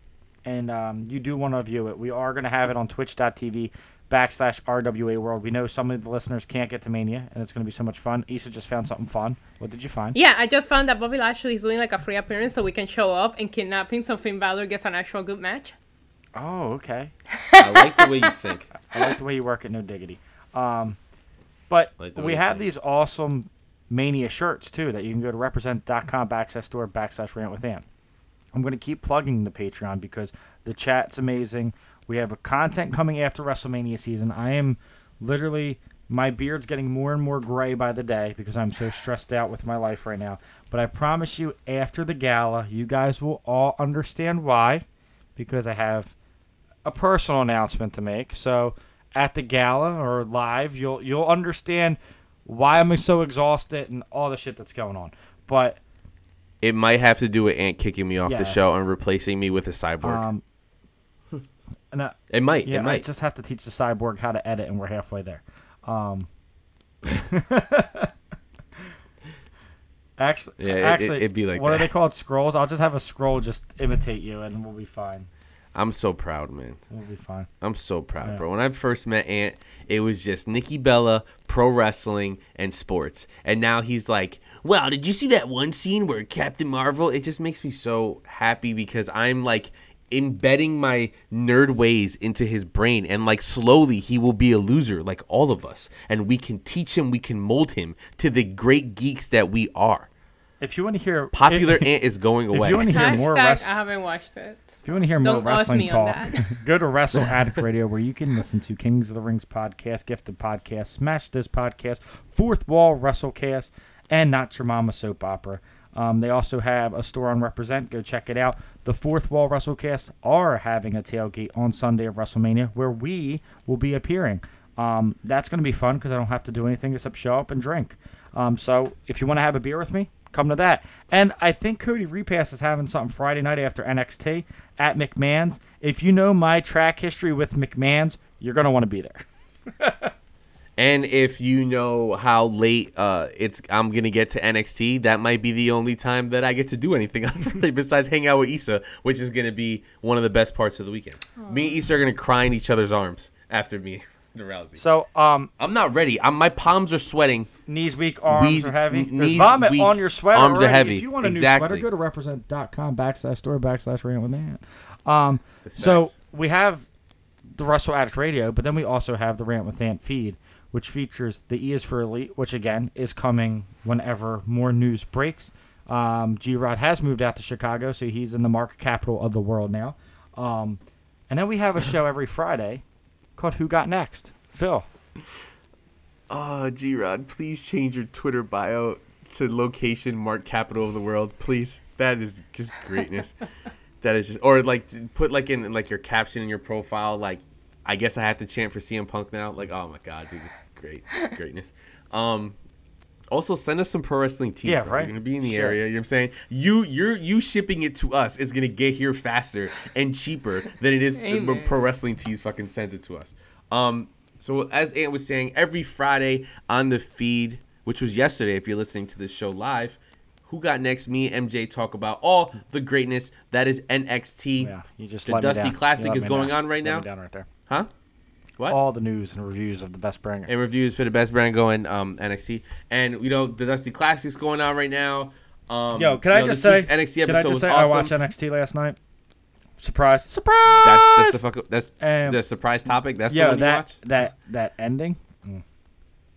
and um, you do want to view it, we are going to have it on Twitch.tv backslash RWA World. We know some of the listeners can't get to Mania, and it's going to be so much fun. Issa just found something fun. What did you find?
Yeah, I just found that Bobby Lashley is doing like a free appearance, so we can show up and kidnap him, so Finn Balor gets an actual good match.
Oh, okay.
I like the way you think.
I like the way you work at No Diggity. Um, but
Like
we have
think.
these awesome Mania shirts too that you can go to represent.com backslash store backslash rant with Ant. I'm going to keep plugging the Patreon because the chat's amazing. We have a content coming after WrestleMania season. I am literally my beard's getting more and more gray by the day because I'm so stressed out with my life right now. But I promise you, after the gala, you guys will all understand why because I have a personal announcement to make. So at the gala or live, you'll you'll understand why I'm so exhausted and all the shit that's going on. But
It might have to do with Ant kicking me off
Yeah.
the show and replacing me with a cyborg.
um, and I-
it might.
yeah,
it
I
might.
just have to teach the cyborg how to edit, and we're halfway there. Um, actually,
Yeah, it-
actually,
it'd be like
what are they called? Scrolls. I'll just have a scroll just imitate you, and we'll be fine.
I'm so proud, man.
We'll be fine.
I'm so proud,
Yeah.
bro. When I first met Ant, it was just Nikki Bella, pro wrestling, and sports. And now he's like, wow, did you see that one scene where Captain Marvel? It just makes me so happy because I'm like embedding my nerd ways into his brain. And like slowly, he will be a loser like all of us. And we can teach him, we can mold him to the great geeks that we are.
If you want to hear
Popular
if,
Ant is going away if
you want to hear more
Hashtag,
wrestling.
I haven't watched it.
If you want to hear more
Don't ask
wrestling talk, go to Wrestle Addict Radio where you can listen to Kings of the Rings podcast, Gifted podcast, Smash This podcast, Fourth Wall WrestleCast, and Not Your Mama Soap Opera. Um, they also have a store on Represent. Go check it out. The Fourth Wall WrestleCast are having a tailgate on Sunday of WrestleMania where we will be appearing. Um, that's going to be fun because I don't have to do anything except show up and drink. Um, so if you want to have a beer with me, come to that. And I think Cody Repass is having something Friday night after NXT at McMahon's. If you know my track history with McMahon's, you're going to want to be there.
And if you know how late uh, it's, I'm gonna get to NXT. That might be the only time that I get to do anything on Friday besides hang out with Issa, which is gonna be one of the best parts of the weekend. Me and Issa are gonna cry in each other's arms after me the Rousey.
So, um,
I'm not ready. I'm, my palms are sweating.
Knees weak, arms are heavy.
knees
There's vomit
weak,
on your sweater.
arms are heavy.
If you want a
Exactly.
new sweater, go to represent.com backslash store backslash rant with man. Um, so we have the Wrestle Addict Radio, but then we also have the Rant with Ant feed, which features the E is for Elite, which again is coming whenever more news breaks. Um, G Rod has moved out to Chicago, so he's in the market capital of the world now. Um, and then we have a show every Friday called Who Got Next? Phil.
Oh, G Rod, please change your Twitter bio to location mark capital of the world, please. That is just greatness. that is just, or like put like in like your caption in your profile, like I guess I have to chant for CM Punk now. Like, oh my god, dude, it's great, it's greatness. Um, also send us some pro wrestling tees.
Yeah,
bro.
right.
You're gonna be in the
Sure.
area. You know what I'm saying? You, you're you shipping it to us is gonna get here faster and cheaper than it is
Amen.
pro wrestling tees fucking sends it to us. Um, so as Ant was saying, every Friday on the feed, which was yesterday, if you're listening to this show live, who got next? Me MJ talk about all the greatness that is NXT.
Yeah, you just
the
let me
Dusty
down.
Classic
You
is going
down.
on right
Let
now.
me down right there.
Huh? What?
All the news and reviews of the best brand.
and reviews for the best brand going um NXT. And you know the Dusty Classics going on right now. Um,
Yo, can I
know,
just say?
NXT
can I just
was
say
awesome.
I watched NXT last night. Surprise! Surprise!
That's that's the fuck. That's
Um,
the surprise topic. That's the
yeah,
one you
that
watched.
that that ending.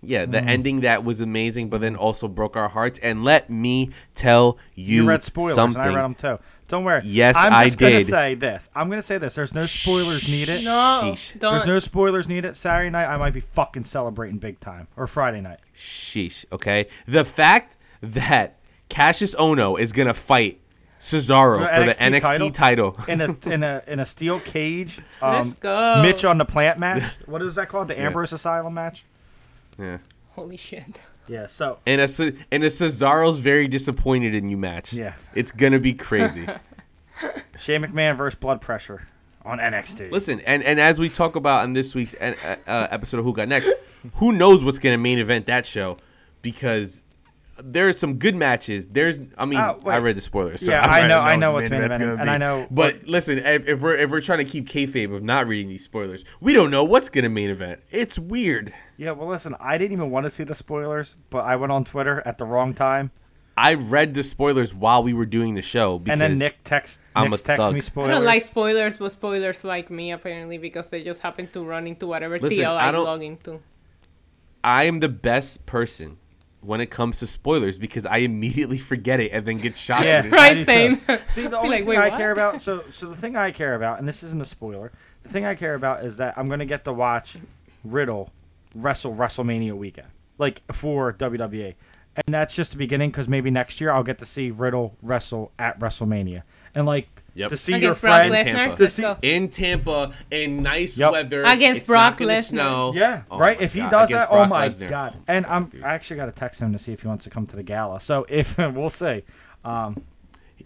Yeah, the
Mm.
ending that was amazing, but then also broke our hearts. And let me tell you,
You read spoilers,
something.
and I read them too. Don't worry.
Yes,
I'm
I
just gonna say this. I'm gonna say this. There's no spoilers needed.
No,
Sheesh.
don't.
There's no spoilers needed. Saturday night, I might be fucking celebrating big time, or Friday night.
Sheesh. Okay, the fact that Kassius Ohno is gonna fight Cesaro
For
for, the
NXT
NXT title,
in a in a in a steel cage. Um,
Let's go.
Mitch on the plant match. What is that called? The Ambrose Asylum match.
yeah.
Holy shit.
Yeah. So
And a Ce- and a Cesaro's very disappointed in you match.
Yeah.
it's gonna be crazy.
Shane McMahon versus Blood Pressure on NXT.
Listen, and, and as we talk about in this week's uh, uh, episode of Who Got Next, who knows what's going to main event that show? Because there are some good matches. There's, I mean,
oh, wait.
I read the spoilers. So
Yeah,
I'm
I
right,
know- I know what's main event,
gonna
and
be.
I know
But
what-
listen, if, if we're if we're trying to keep kayfabe of not reading these spoilers, we don't know what's going to main event. It's weird.
Yeah, well, listen, I didn't even want to see the spoilers, but I went on Twitter at the wrong time,
I read the spoilers while we were doing the show because
and then Nick text
I'm
Nick
a
text
thug.
me
I don't like spoilers, but spoilers like me apparently because they just happen to run into whatever
Listen,
TL
I
I
don't-
log into.
I am the best person when it comes to spoilers because I immediately forget it and then get shocked.
Yeah,
when it-
Right, same.
too. See, the only
like,
thing
"Wait,
I
what?"
care about, so so the thing I care about, and this isn't a spoiler, the thing I care about is that I'm gonna get to watch Riddle wrestle WrestleMania weekend, like for WWE, and that's just the beginning because maybe next year I'll get to see Riddle wrestle at WrestleMania, and like
Yep.
to see
Against
your
Brock
friend.
Lesnar.
Tampa.
Let's
see-
go.
in Tampa in nice
Yep.
weather
Against
It's
Brock
not gonna
Lesnar.
Snow.
Yeah,
Oh
right.
my
If he
God,
does
against
that, oh
Brock
my
Lesnar.
god! And I'm I actually got to text him to see if he wants to come to the gala. So if we'll see. Um,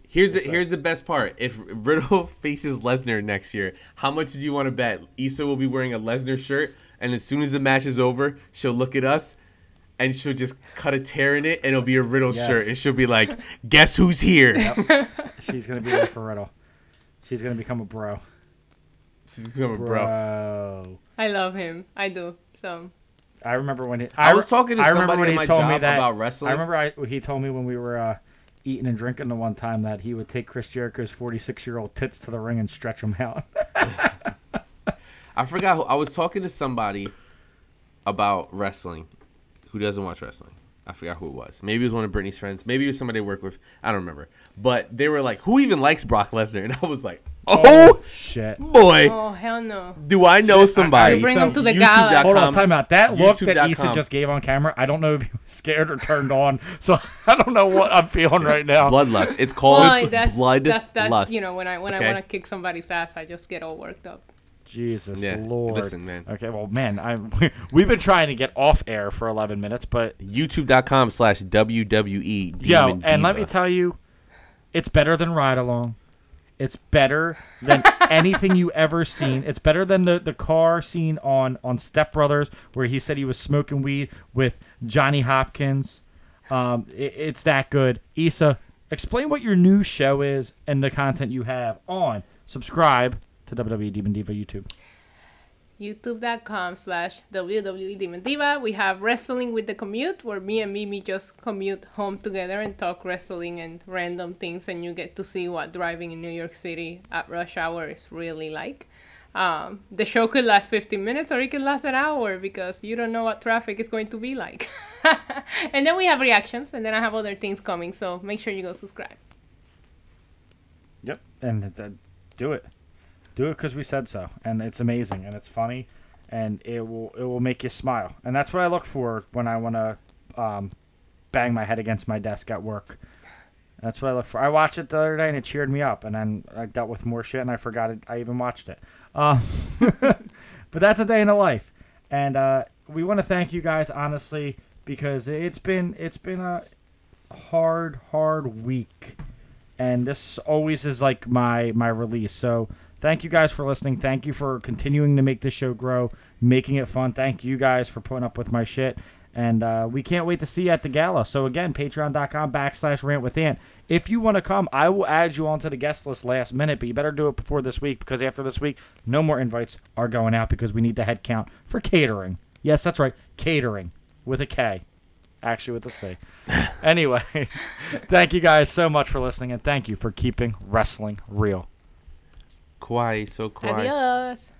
Here's the, here's the best part. If Riddle faces Lesnar next year, how much do you want to bet? Issa will be wearing a Lesnar shirt, and as soon as the match is over, she'll look at us, and she'll just cut a tear in it, and it'll be a Riddle
Yes.
shirt, and she'll be like, "Guess who's here?"
she's gonna be there for Riddle. She's gonna become a bro.
She's coming, bro.
Bro.
I love him. I do. So
I remember when he.
I was talking to
I
somebody
when
at
he
my
told me that-
about wrestling.
I remember I, he told me when we were uh, eating and drinking the one time that he would take Chris Jericho's 46 year old tits to the ring and stretch them out.
I forgot. Who, I was talking to somebody about wrestling who doesn't watch wrestling. I forgot who it was. Maybe it was one of Brittany's friends. Maybe it was somebody I work with. I don't remember. But they were like, "Who even likes Brock Lesnar?" And I was like, oh, "Oh,
shit.
boy,
Oh hell no.
do I know somebody?"
You bring him to the
YouTube.com.
gala.
Hold on, time out. That look that Issa just gave on camera, I don't know if he was scared or turned on. So I don't know what I'm feeling right now.
Bloodlust. It's called
Well, that's,
bloodlust.
that's, that's you know when I when
okay?
I want to kick somebody's ass, I just get all worked up.
Jesus
Yeah,
Lord.
listen, man.
Okay, well, man, I'm, we've been trying to get off air for 11 minutes, but
YouTube.com slash WWE.
Yo, and let me tell you, it's better than Ride Along. It's better than anything you ever seen. It's better than the, the car scene on on Step Brothers where he said he was smoking weed with Johnny Hopkins. Um, it, it's that good. Issa, explain what your new show is and the content you have on. Subscribe to WWE Demon Diva YouTube.
youtube.com slash WWE Demon Diva. We have Wrestling with the Commute, where me and Mimi just commute home together and talk wrestling and random things, and you get to see what driving in New York City at rush hour is really like. Um, the show could last 15 minutes or it could last an hour because you don't know what traffic is going to be like. and then we have reactions, and then I have other things coming, so make sure you go subscribe.
Yep, and uh, do it, do it because we said so, and it's amazing and it's funny, and it will it will make you smile, and that's what I look for when I want to um, bang my head against my desk at work. That's what I look for. I watched it the other day and it cheered me up, and then I dealt with more shit and I forgot it, I even watched it. Um, but that's a day in the life, and uh, we want to thank you guys honestly because it's been it's been a hard hard week and this always is like my my release. So thank you guys for listening. Thank you for continuing to make this show grow, making it fun. Thank you guys for putting up with my shit. And uh, we can't wait to see you at the gala. So again, patreon.com backslash rant with Ant. If you want to come, I will add you onto the guest list last minute, but you better do it before this week because after this week, no more invites are going out because we need the head count for catering. Yes, that's right, catering with a K actually with a C. anyway, thank you guys so much for listening, and thank you for keeping wrestling real.
Quiet, so quiet.
Adios.